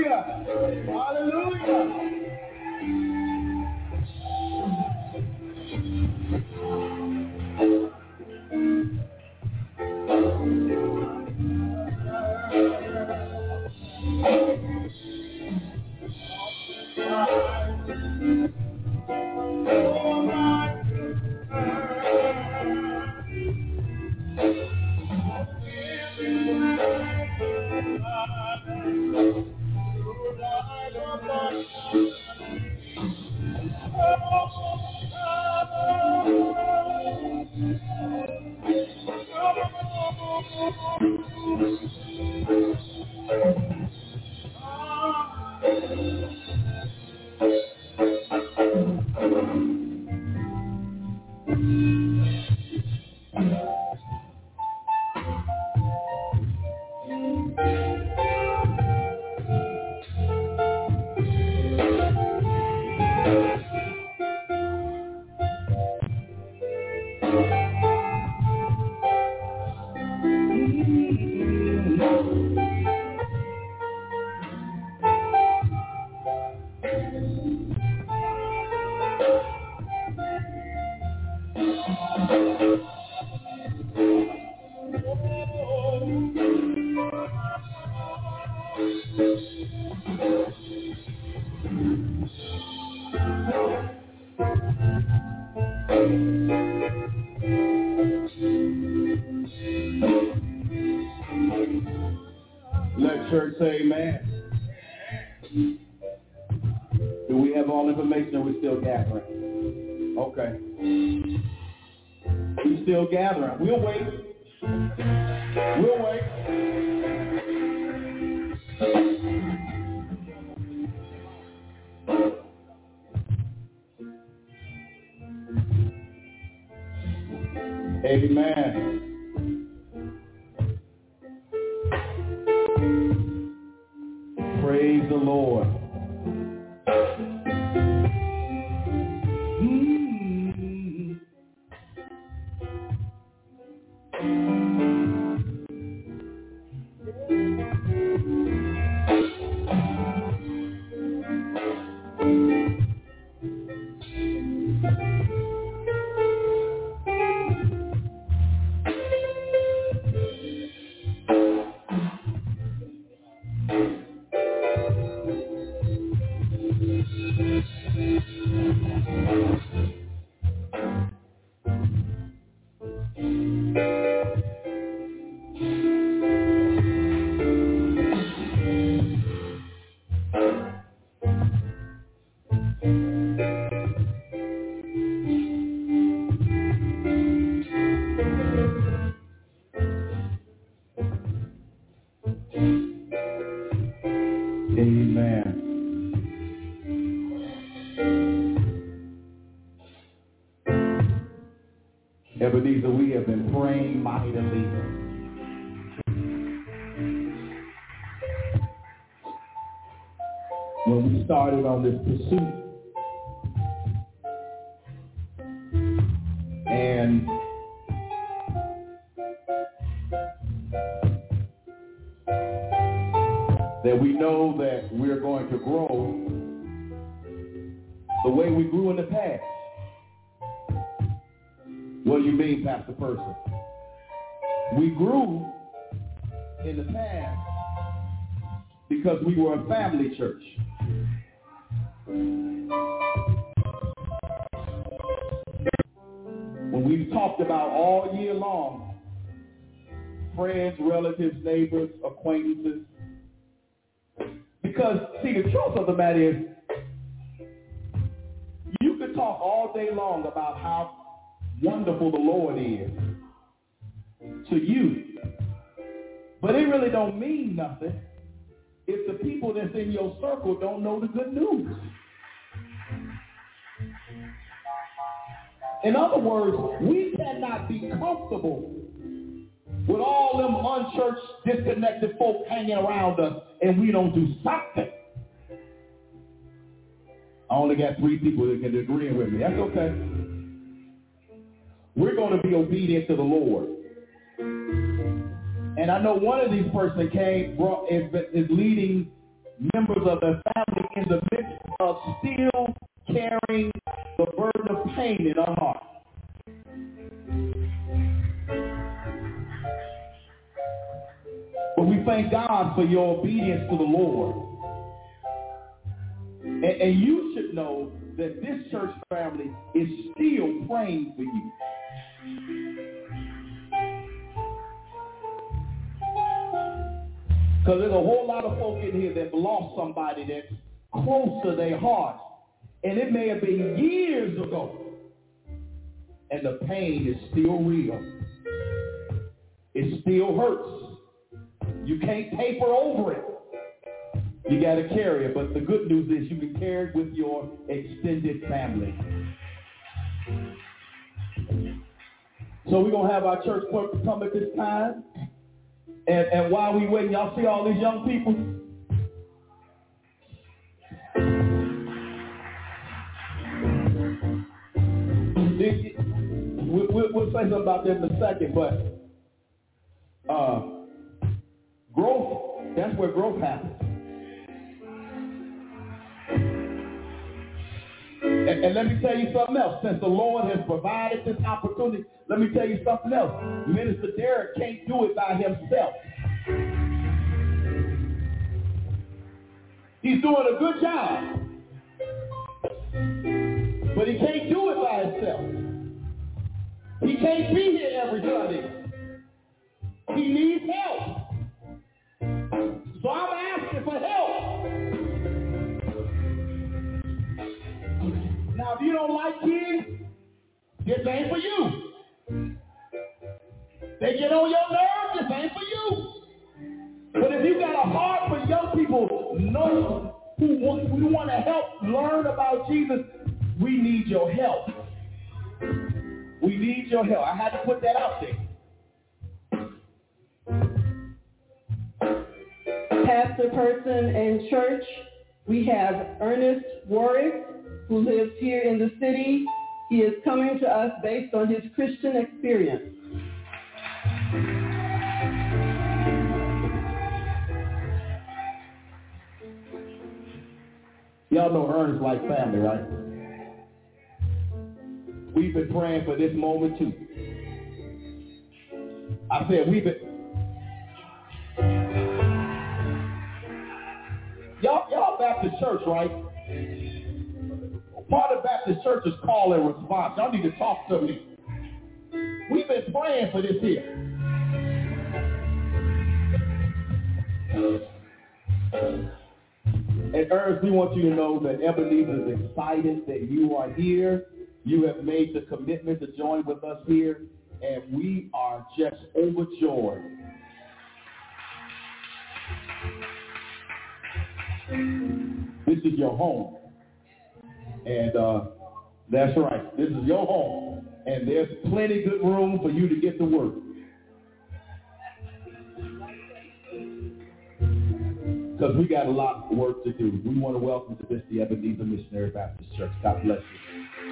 On this pursuit, and that we know that we're going to grow the way we grew in the past. What do you mean, Pastor Person? We grew in the past because we were a family church. When we've talked about all year long, friends, relatives, neighbors, acquaintances, because, see, the truth of the matter is, you could talk all day long about how wonderful the Lord is to you. But it really don't mean nothing if the people that's in your circle don't know the good news. In other words, we cannot be comfortable with all them unchurched, disconnected folk hanging around us and we don't do something I only got three people that can agree with me. That's okay. We're going to be obedient to the Lord. And I know one of these persons came, brought, is, is leading members of their family in the midst of still carrying the burden of pain in our heart. But we thank God for your obedience to the Lord. And, and you should know that this church family is still praying for you. Because there's a whole lot of folk in here that lost somebody that's close to their heart. And it may have been years ago. And the pain is still real. It still hurts. You can't paper over it. You got to carry it. But the good news is you can carry it with your extended family. So we're going to have our church come at this time. And, and while we waiting, y'all see all these young people? We'll, we'll, say something about that in a second, but uh, growth, that's where growth happens. And, and, let me tell you something else. Since the Lord has provided this opportunity, let me tell you something else. Minister Derek can't do it by himself. He's doing a good job. But he can't do it by himself. He can't be here every Sunday. He needs help. So I'm asking for help. Now, if you don't like kids, this ain't for you. They get on your nerves, this ain't for you. But if you got a heart for young people, know who who want to help learn about Jesus, we need your help. We need your help. I had to put that out there. Pastor Person and church, we have Ernest Warwick, who lives here in the city. He is coming to us based on his Christian experience. Y'all know Ernest like family, right? We've been praying for this moment too. I said we've been Y'all, y'all Baptist church, right? Part of Baptist church is call and response. Y'all need to talk to me. We've been praying for this here. And Ernest, we want you to know that Ebenezer is excited that you are here. You have made the commitment to join with us here, and we are just overjoyed. This is your home. And uh, that's right. This is your home. And there's plenty good room for you to get to work. because we got a lot of work to do. We want to welcome to this the Ebenezer Missionary Baptist Church. God bless you.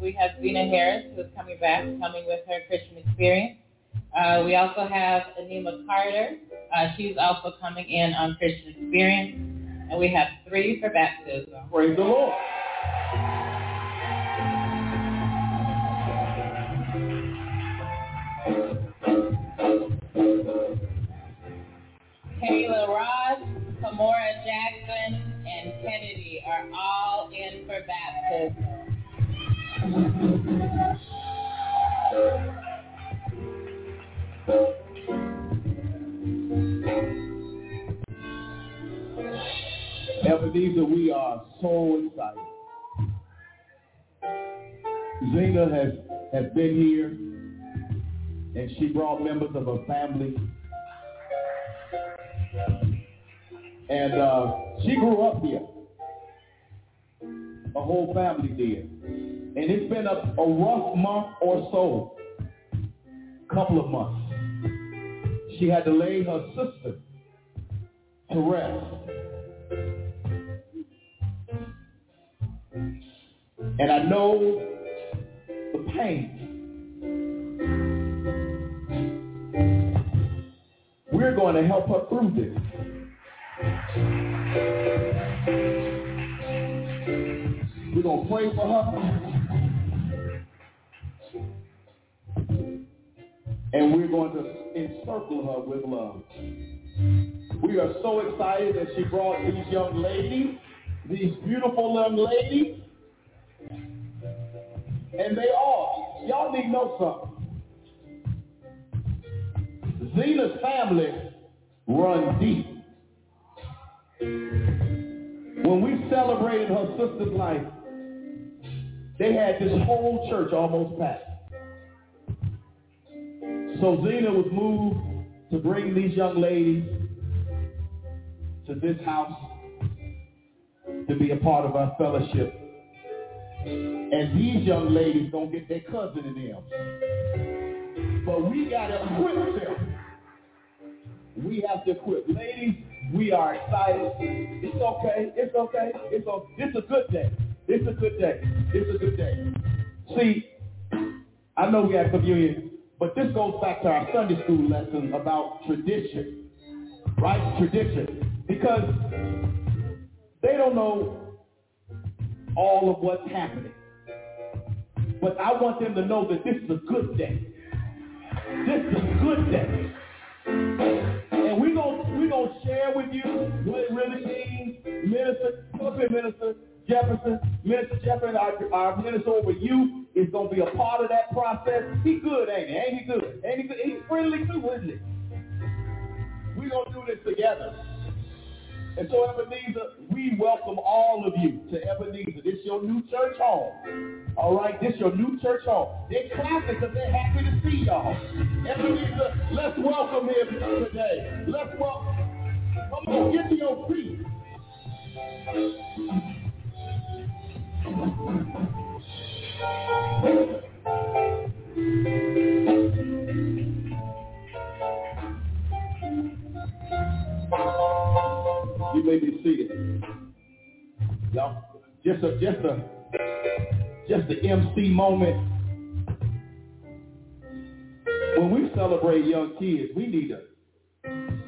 We have Zena Harris, who is coming back, coming with her Christian experience. Uh, we also have Anima Carter. Uh, she's also coming in on Christian experience. And we have three for baptism. Praise the Lord. Kayla Ross, Kamora Jackson, and Kennedy are all in for baptism. Ebenezer, we are so excited. Zena has, has been here, and she brought members of her family. And uh, she grew up here. The whole family did. And it's been a, a rough month or so, couple of months. She had to lay her sister to rest. And I know the pain. We're going to help her through this. We're going to pray for her. And we're going to encircle her with love. We are so excited that she brought these young ladies, these beautiful young ladies, and they all, y'all need to know something. Zena's family run deep. When we celebrated her sister's life, they had this whole church almost packed. So Zena was moved to bring these young ladies to this house to be a part of our fellowship. And these young ladies don't get their cousin in them. But we got to equip them. We have to equip. Ladies, we are excited. It's okay. It's okay. It's okay. It's a good day. It's a good day. It's a good day. See, I know we have communion, but this goes back to our Sunday school lesson about tradition. Right? Tradition. Because they don't know all of what's happening. But I want them to know that this is a good day. This is a good day. And we're going we're gonna share with you what it really means. Minister, Philip Minister Jefferson, Minister Jefferson, our, our minister over you, is going to be a part of that process. He good, ain't he? Ain't he good? Ain't he good? He's friendly too, isn't he? We're going to do this together. And so Ebenezer, we welcome all of you to Ebenezer. This is your new church home. All right, this is your new church home. They're clapping because they're happy to see y'all. Ebenezer, let's welcome him today. Let's welcome. Come on, get to your feet. You may be seated. Y'all, just a just a just the MC moment. When we celebrate young kids, we need to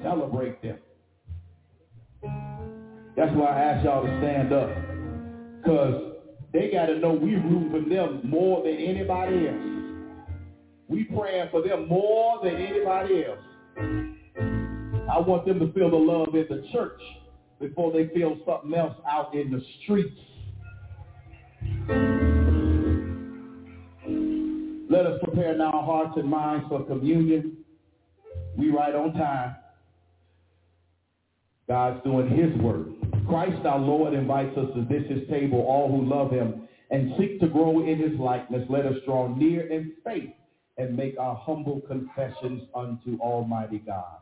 celebrate them. That's why I asked y'all to stand up. Because they got to know we root for them more than anybody else. We praying for them more than anybody else. I want them to feel the love in the church before they feel something else out in the streets. Let us prepare now our hearts and minds for communion. We right on time. God's doing his work. Christ our Lord invites us to this his table, all who love him and seek to grow in his likeness. Let us draw near in faith and make our humble confessions unto Almighty God.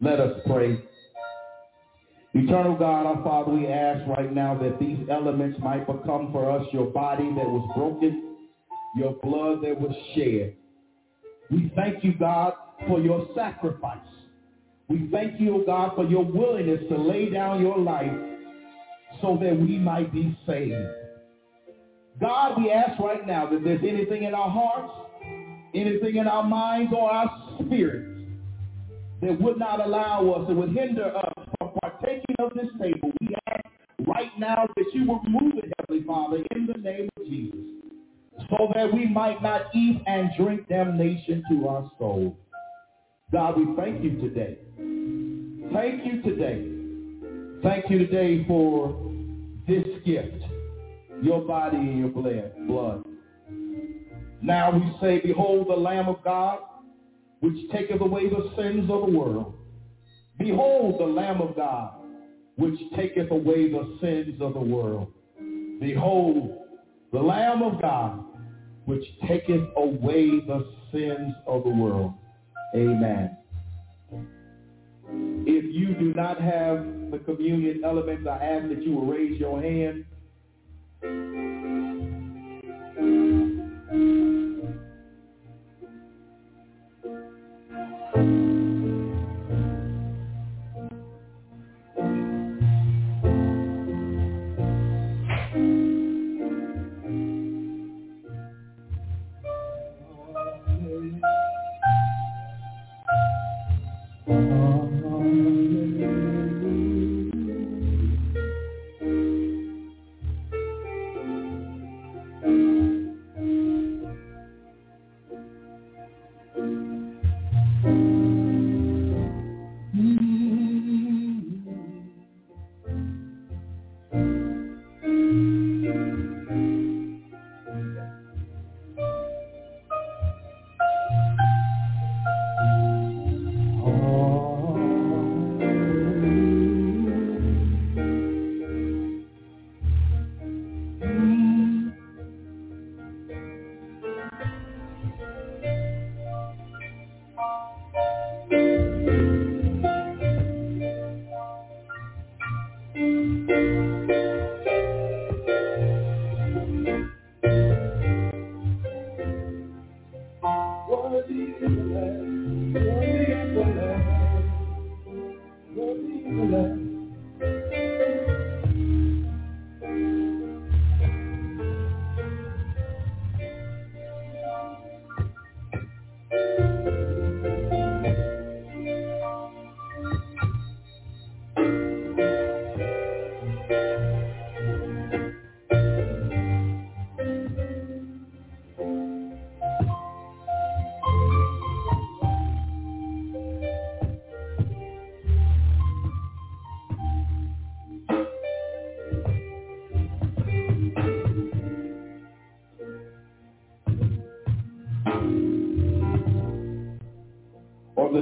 Let us pray. Eternal God, our Father, we ask right now that these elements might become for us your body that was broken, your blood that was shed. We thank you, God, for your sacrifice. We thank you, O God, for your willingness to lay down your life so that we might be saved. God, we ask right now that there's anything in our hearts, anything in our minds or our spirits that would not allow us, that would hinder us from partaking of this table. We ask right now that you will remove it, Heavenly Father, in the name of Jesus, so that we might not eat and drink damnation to our souls. God, we thank you today. Thank you today. Thank you today for this gift, your body and your blood. Now we say, behold the Lamb of God, which taketh away the sins of the world. Behold the Lamb of God, which taketh away the sins of the world. Behold the Lamb of God, which taketh away the sins of the world. Amen. If you do not have the communion elements, I ask that you will raise your hand.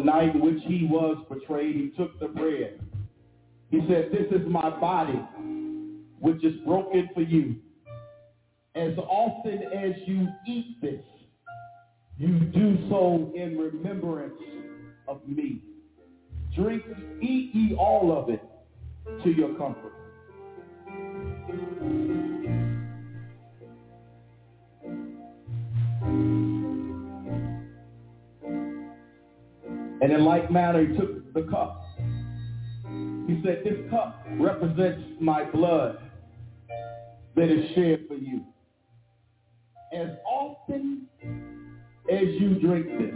Night in which he was betrayed, he took the bread. He said, this is my body, which is broken for you. As often as you eat this, you do so in remembrance of me. Drink, eat ye all of it to your comfort. And in like manner, he took the cup. He said, this cup represents my blood that is shed for you. As often as you drink this,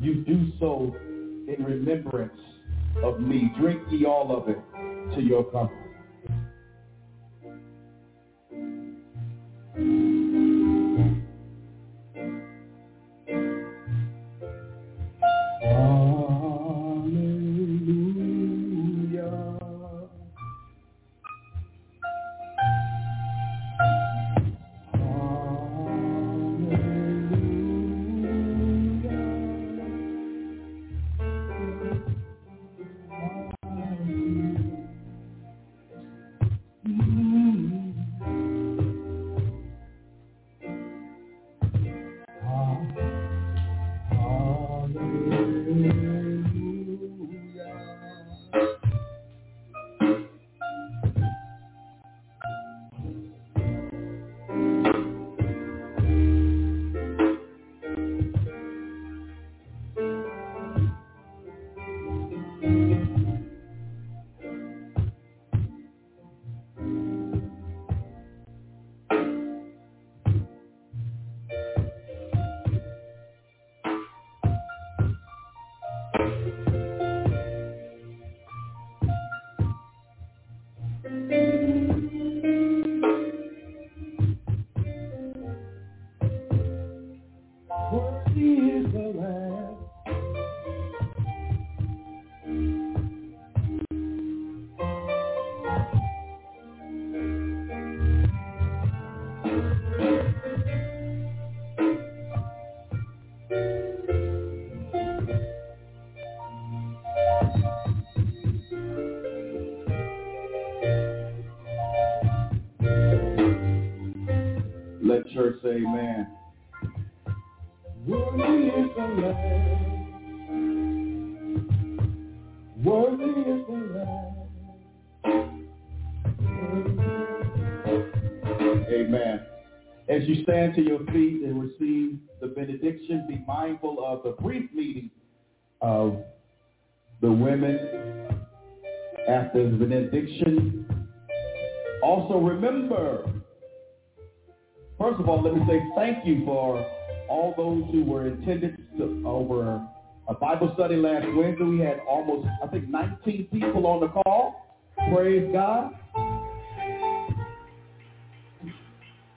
you do so in remembrance of me. Drink ye all of it to your comfort. After the benediction. Also remember, first of all, let me say thank you for all those who were attended to, over a Bible study last Wednesday. We had almost, I think, 19 people on the call. Praise God.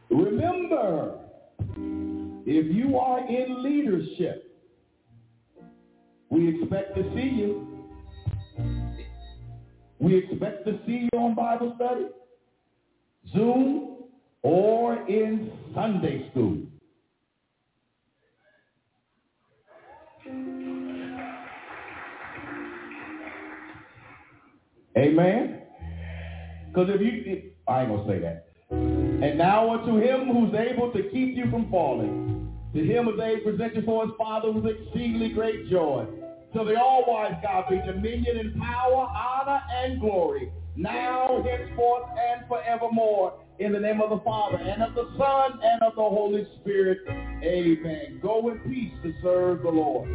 Remember, if you are in leadership, we expect to see you. We expect to see you on Bible study, Zoom, or in Sunday school. Amen? Because if you, if, I ain't going to say that. And now unto him who's able to keep you from falling. To him able to present you for his Father with exceedingly great joy. To the all-wise God be dominion and power, honor, and glory, now, henceforth, and forevermore. In the name of the Father, and of the Son, and of the Holy Spirit. Amen. Go in peace to serve the Lord.